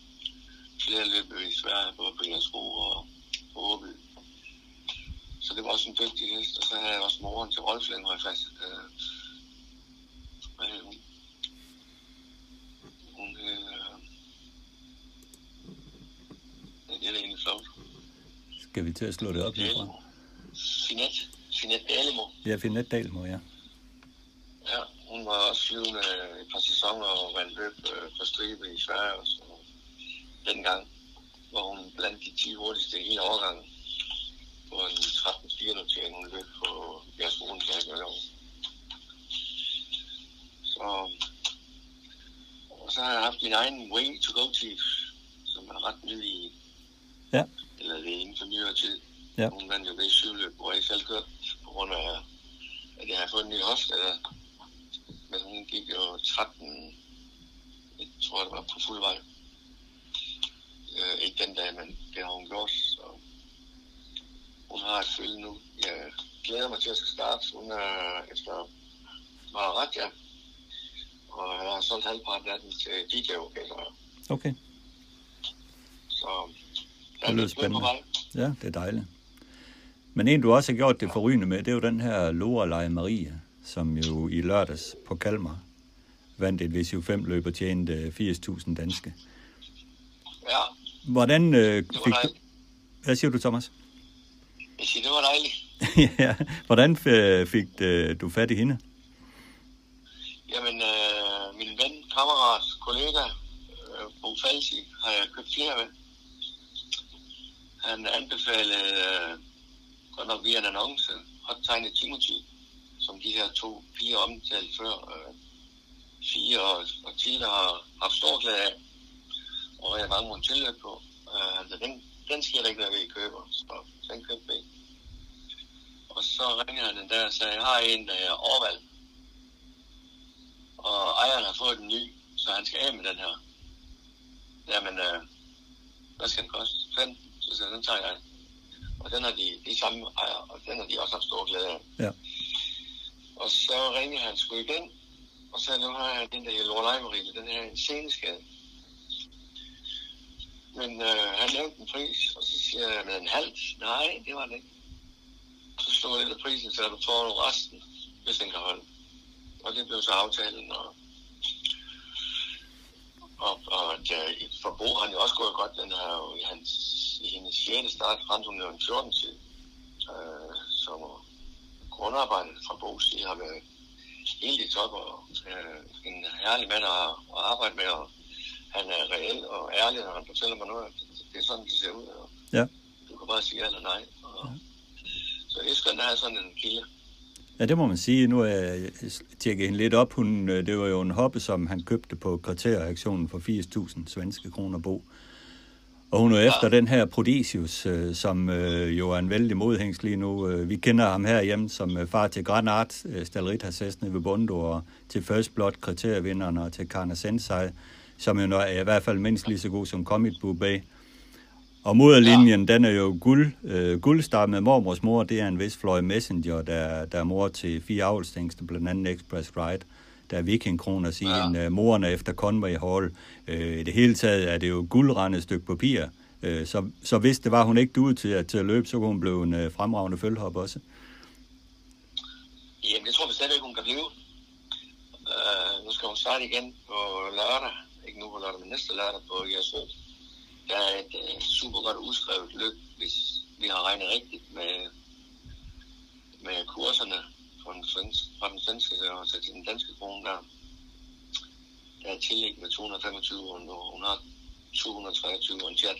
flere løb i Sverige, både på Jensro og på Åby. Så det var også en dygtig hest, og så havde jeg også moren til Rolf Lindhøj fast. Øh, hvad? Hun hed... Øh, ja, det er egentlig flot. Skal vi til at slå det op lige fra? Finet. Finet Dalemo. Ja, Finette Dalmo, ja. Ja, hun var også flyvende et par sæsoner og vandt løb øh, på stribe i Sverige og så dengang, hvor hun blandt de 10 hurtigste i hele årgangen på en 13-4 notering, hun løb på jeres Rosenberg i år. Så, og så har jeg haft min egen way to go chief, som er ret ny i, Ja. Eller det er inden for nyere tid. Ja. Hun vandt jo ved syvløb, hvor jeg selv kørte, på grund af, at jeg har fået en ny hofte der. Men hun gik jo 13, jeg tror det var på fuld vej. Øh, ikke den dag, men det har hun gjort. Så hun har et følge nu. Jeg glæder mig til at skal starte. Hun er efter ret, ja. Og jeg har solgt halvparten af den til DJ orkester. Okay, Så Det der er lyder spændende. ja, det er dejligt. Men en, du også har gjort det forrygende med, det er jo den her Lorelei Maria, som jo i lørdags på Kalmar vandt et VCU5-løb og tjente 80.000 danske. Ja, Hvordan øh, fik du... Hvad siger du, Thomas? Jeg siger, det var dejligt. ja, hvordan øh, fik øh, du fat i hende? Jamen, øh, min ven, kammerat, kollega, øh, Bo Falsi, har jeg købt flere med. Han anbefalede, øh, godt nok via en annonce, Hot Tiny Timothy, som de her to piger omtalte før. Øh, fire og, og Tilde har haft stor glæde af, og jeg mange måneder tilløb på. Øh, altså, den, den skal jeg da ikke være ved, I køber, så den købte jeg Og så ringede han den der og sagde, jeg har en, der er overvalgt og ejeren har fået en ny, så han skal af med den her. Jamen, øh, hvad skal den koste? 15, så den tager jeg. Og den har de, de samme ejer, og den har de også haft stor glæde af. Ja. Og så ringede han sgu igen, og sagde, nu har jeg den der i Lorelejmarie, den her en seneskade. Men øh, han nævnte en pris, og så siger jeg, med en halv. Nej, det var den ikke. Så slog jeg lidt af prisen, så du får resten, hvis den kan holde. Og det blev så aftalen, og, og, og at, for Bo har han jo også gået godt, den har jo hans, i hendes 6. start, frem hun jo en 14 tid. Øh, så grundarbejdet fra side har været helt i top, og øh, en herlig mand at, at arbejde med, og han er reel og ærlig, når han fortæller mig noget. Det er sådan, det ser ud. Og Ja. Du kan bare sige ja eller nej. Og, Så det er sådan en kilde. Ja, det må man sige. Nu er jeg tjekket hende lidt op. Hun, øh, det var jo en hoppe, som han købte på kvarteraktionen for 80.000 svenske kroner bo. Og hun er ja. efter den her Prodisius, øh, som øh, jo er en vældig modhængst lige nu. Øh, vi kender ham herhjemme som øh, far til Granat, øh, Stalrit Hasses nede ved Bondo, og til First Blood kritervinderen og til Karna Sensei, som jo er i hvert fald mindst lige så god som Comet Bubé. Og moderlinjen, ja. den er jo guld, øh, guldstar med mormors mor, det er en vis Floyd Messenger, der, der er mor til fire avlstængste, blandt andet Express Ride. Der er Viking Kroner sin, ja. øh, morerne efter Conway Hall. Øh, I det hele taget er det jo guldrendet stykke papir. Øh, så, så hvis det var, hun ikke duede til, at, til at løbe, så kunne hun blive en øh, fremragende følghop også. Jamen, det tror vi ikke, hun kan blive. Uh, nu skal hun starte igen på lørdag. Ikke nu på lørdag, men næste lørdag på Jersø. Der er et uh, super godt udskrevet løb, hvis vi har regnet rigtigt med, med kurserne fra den, svenske, fra den svenske og så til den danske krone der. Der er tillæg med 225, og hun, har 223 og en chat.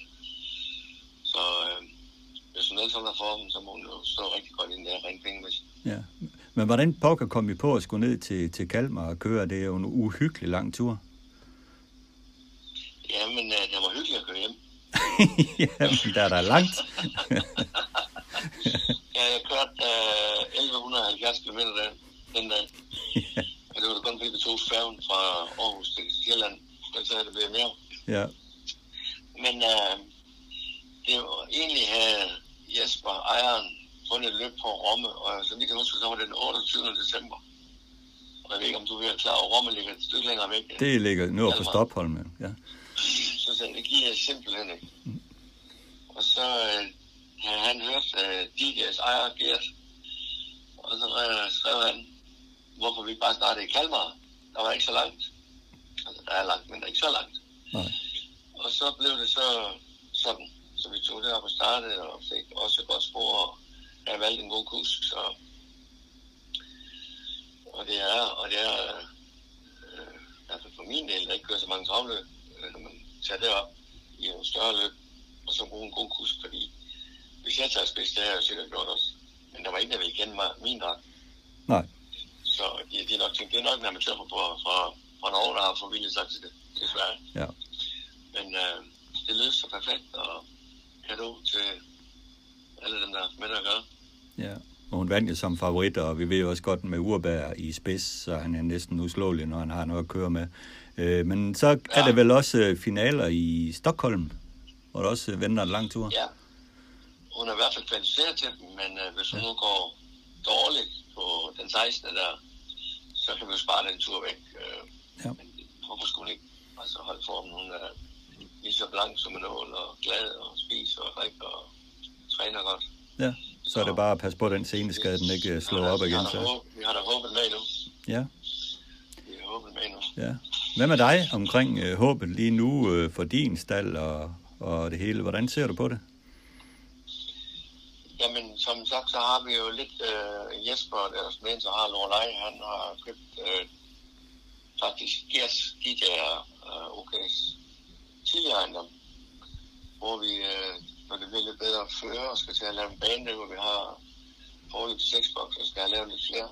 Så uh, hvis hun ellers holder formen, så må hun jo stå rigtig godt ind der og ringe penge med Ja. Men hvordan pokker kom vi på at skulle ned til, til Kalmar og køre? Det er jo en uhyggelig lang tur. Jamen, uh, det var hyggeligt at køre hjem. ja, men der er der langt. Ja, jeg kørte uh, 1170 km den, den dag. Og det var da kun fordi, vi tog færgen fra Aarhus til Sjælland. Så havde det blevet mere. ja, Men uh, det var egentlig havde Jesper, ejeren, fundet et løb på Romme. Og så vidt jeg husker, så var det den 28. december. Og jeg ved ikke, om du er klar over, Romme ligger et stykke længere væk. det ligger for Kalmar. Stockholm. Ja. Så sagde jeg, det giver jeg simpelthen ikke. Og så øh, han hørt øh, DJ's ejer, Gert. Og så øh, skrev han, hvorfor vi bare startede i Kalmar. Der var ikke så langt. Altså, der er langt, men der er ikke så langt. Nej. Og så blev det så sådan. Så vi tog det op og startede, og fik også et godt spor. Og jeg valgte en god kusk, så... Og det er, og det er for min del, der ikke kører så mange travløb, øh, når man tager det op i en større løb, og så bruge en god kusk, fordi hvis jeg tager spids, det har jeg sikkert gjort også. Men der var ingen, der ville kende mig, min dragt. Nej. Så de, de nok tænkte, det er nok en amatørforbruger fra, fra Norge, der har forvildet sig til det, desværre. Ja. Men øh, det lød så perfekt, og kado til alle dem, der er med at gøre. Ja, og hun vandt jo som favorit, og vi ved jo også godt med Urberg i spids, så han er næsten uslåelig, når han har noget at køre med. Øh, men så er Ja. der vel også finaler i Stockholm, hvor der også venter en lang tur. Ja. Hun er i hvert fald kvalificeret til dem, men øh, hvis hun nu går dårligt på den 16. der, så kan vi jo spare den tur væk. Øh, Ja. Men hvorfor skulle hun ikke altså, holde formen? Hun er lige så blank som en ål, og glad, og spiser og drikker, og træner godt. Ja, så er det bare at passe på den seneskade, den ikke øh, slår op igen. Så. vi har da håbet med nu. Ja, Vi har håbet med nu. ja. Hvad med dig omkring øh, håbet lige nu øh, for din stald og, og det hele? Hvordan ser du på det? Jamen, som sagt, så har vi jo lidt øh, Jesper, der deres så har Lorelei, han har købt øh, faktisk yes, de der øh, OK's tidligere ejendom, hvor vi, øh, når det bliver lidt bedre føre, og skal til at lave en bane, hvor vi har forløb seks bokser, og skal have lavet lidt flere.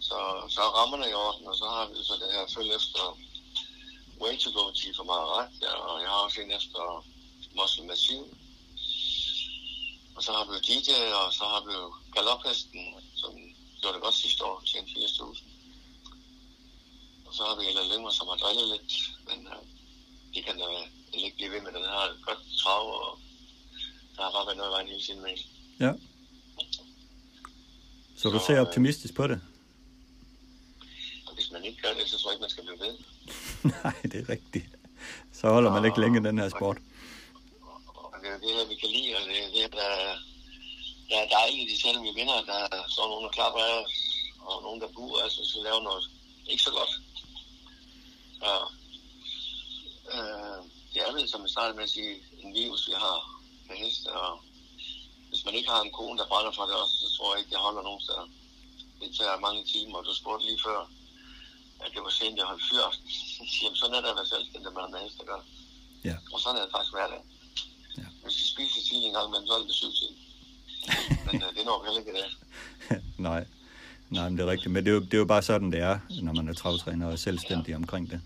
Så, så er rammerne i orden, og så har vi så det her følge efter Way to go til for meget ret, ja, og jeg har også en efter Muscle Machine, og så har vi jo DJ, og så har vi jo galophesten, som gjorde det godt sidste år, tjente 80.000. Og så har vi Ella Lyngmer, som har drillet lidt, men øh, de kan da ikke blive ved med den her godt trav, og der har bare været noget i vejen hele tiden med. Ja. Så du Så, ser øh, optimistisk på det? Og hvis man ikke gør det, så tror jeg ikke, man skal blive ved. Nej, det er rigtigt. Så holder man ikke længe den her sport. Og det er det her, vi kan lide, og det er det, der, der er dejligt, selvom vi vinder, der står nogen, der klapper af os, og nogen, der buer os, hvis vi laver noget ikke så godt. Så, øh, det er vel, som jeg startede med at sige, en virus, vi har med heste, og hvis man ikke har en kone, der brænder for det også, så tror jeg ikke, det holder nogen steder. Det tager mange timer, og du spurgte lige før, at det var sent, jeg holdt fyraften. Jamen, sådan er det at være selvstændig, man har med heste at gøre. Ja. Og sådan er det faktisk hver Ja. Hvis vi spiser tidlig en gang, men så er det ved syv tid. Men øh, det når vi heller ikke i dag. Nej. Nej, men det er rigtigt. Men det er, jo, det er jo bare sådan, det er, når man er travtræner og er selvstændig omkring det.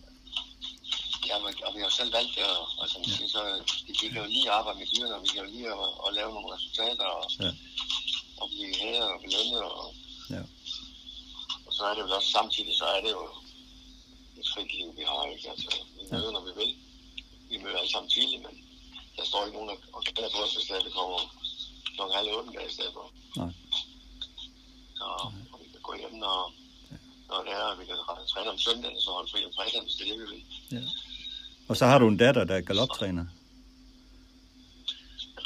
Ja, men, og vi har selv valgt det, og, og som ja. siger, så vi, vi kan jo lige arbejde med dyrene, og vi kan jo lige at, at lave nogle resultater, og, Ja. og blive hæder og belønnet, og, Ja. og så er det vel også samtidig, så er det jo et frit liv, vi har, ikke? Altså, vi møder, når vi vil. Vi møder alle sammen tidligt, men står ikke nogen, og kalder på os, hvis det kommer klokken halv otte i stedet for. Nej. Så og vi kan gå hjem, når, når det er, vi kan træne om søndagen, og så holde fri om fredagen, hvis det er det, vi vil. Ja. Og så har du en datter, der er galoptræner.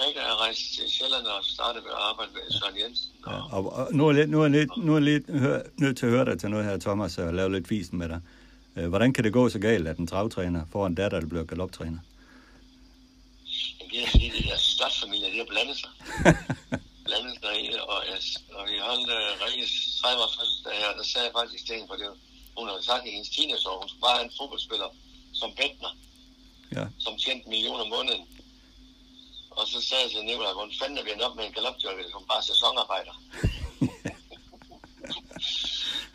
Rikke er rejst til Sjælland og startet med at arbejde med Søren Jensen. Ja. Og, Og, og nu er jeg, lidt, nu er lidt, nu er lidt hør, nødt til at høre dig til noget her, Thomas, og lave lidt fisen med dig. Øh, Hvordan kan det gå så galt, at en travtræner får en datter, der bliver galoptræner? Det er fordi, det er størstfamilie, de har blandet sig. blandet sig i det, og, jeg, og vi holdt uh, Rikkes 30 års fødselsdag her, og der sagde jeg faktisk til hende, for det, hun havde sagt i hendes teenageår, hun skulle bare have en fodboldspiller som Bettner, Ja. som tjente millioner om måneden. Og så sagde jeg til Nicolaj, hvordan fanden er vi endt op med en galopjockey, som bare er sæsonarbejder?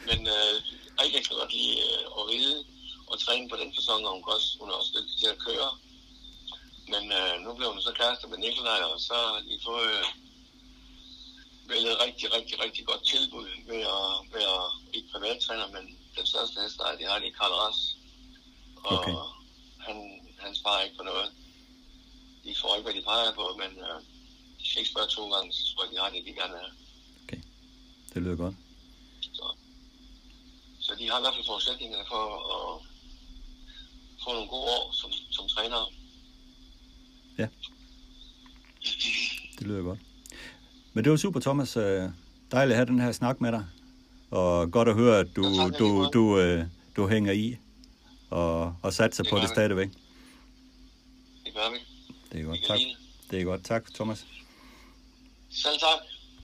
Men øh, Rikke kan godt lide øh, at ride og træne på den fasong, og hun, også, hun er også dygtig til at køre. Men øh, nu blev hun så kæreste med Nikolaj, og så har de fået øh, vel et rigtig, rigtig, rigtig godt tilbud ved at være ikke privattræner, men den største hestejer, de har, det er Karl Ras. Og Okay. han, han sparer ikke på noget. De får ikke, hvad de peger på, men øh, de skal ikke spørge to gange, så tror jeg, de har det, de gerne vil have. Det lyder godt. Så, så de har i hvert fald forudsætningerne for at få nogle gode år som, som trænere. Det lyder godt. Men det var super, Thomas. Øh, Dejligt at have den her snak med dig. Og godt at høre, at du, tak, lige du, måde. du, øh, du hænger i og, og satser Det på det vi. stadigvæk. Det gør vi. Det er godt. Tak. Det er godt. Tak, Thomas. Selv tak.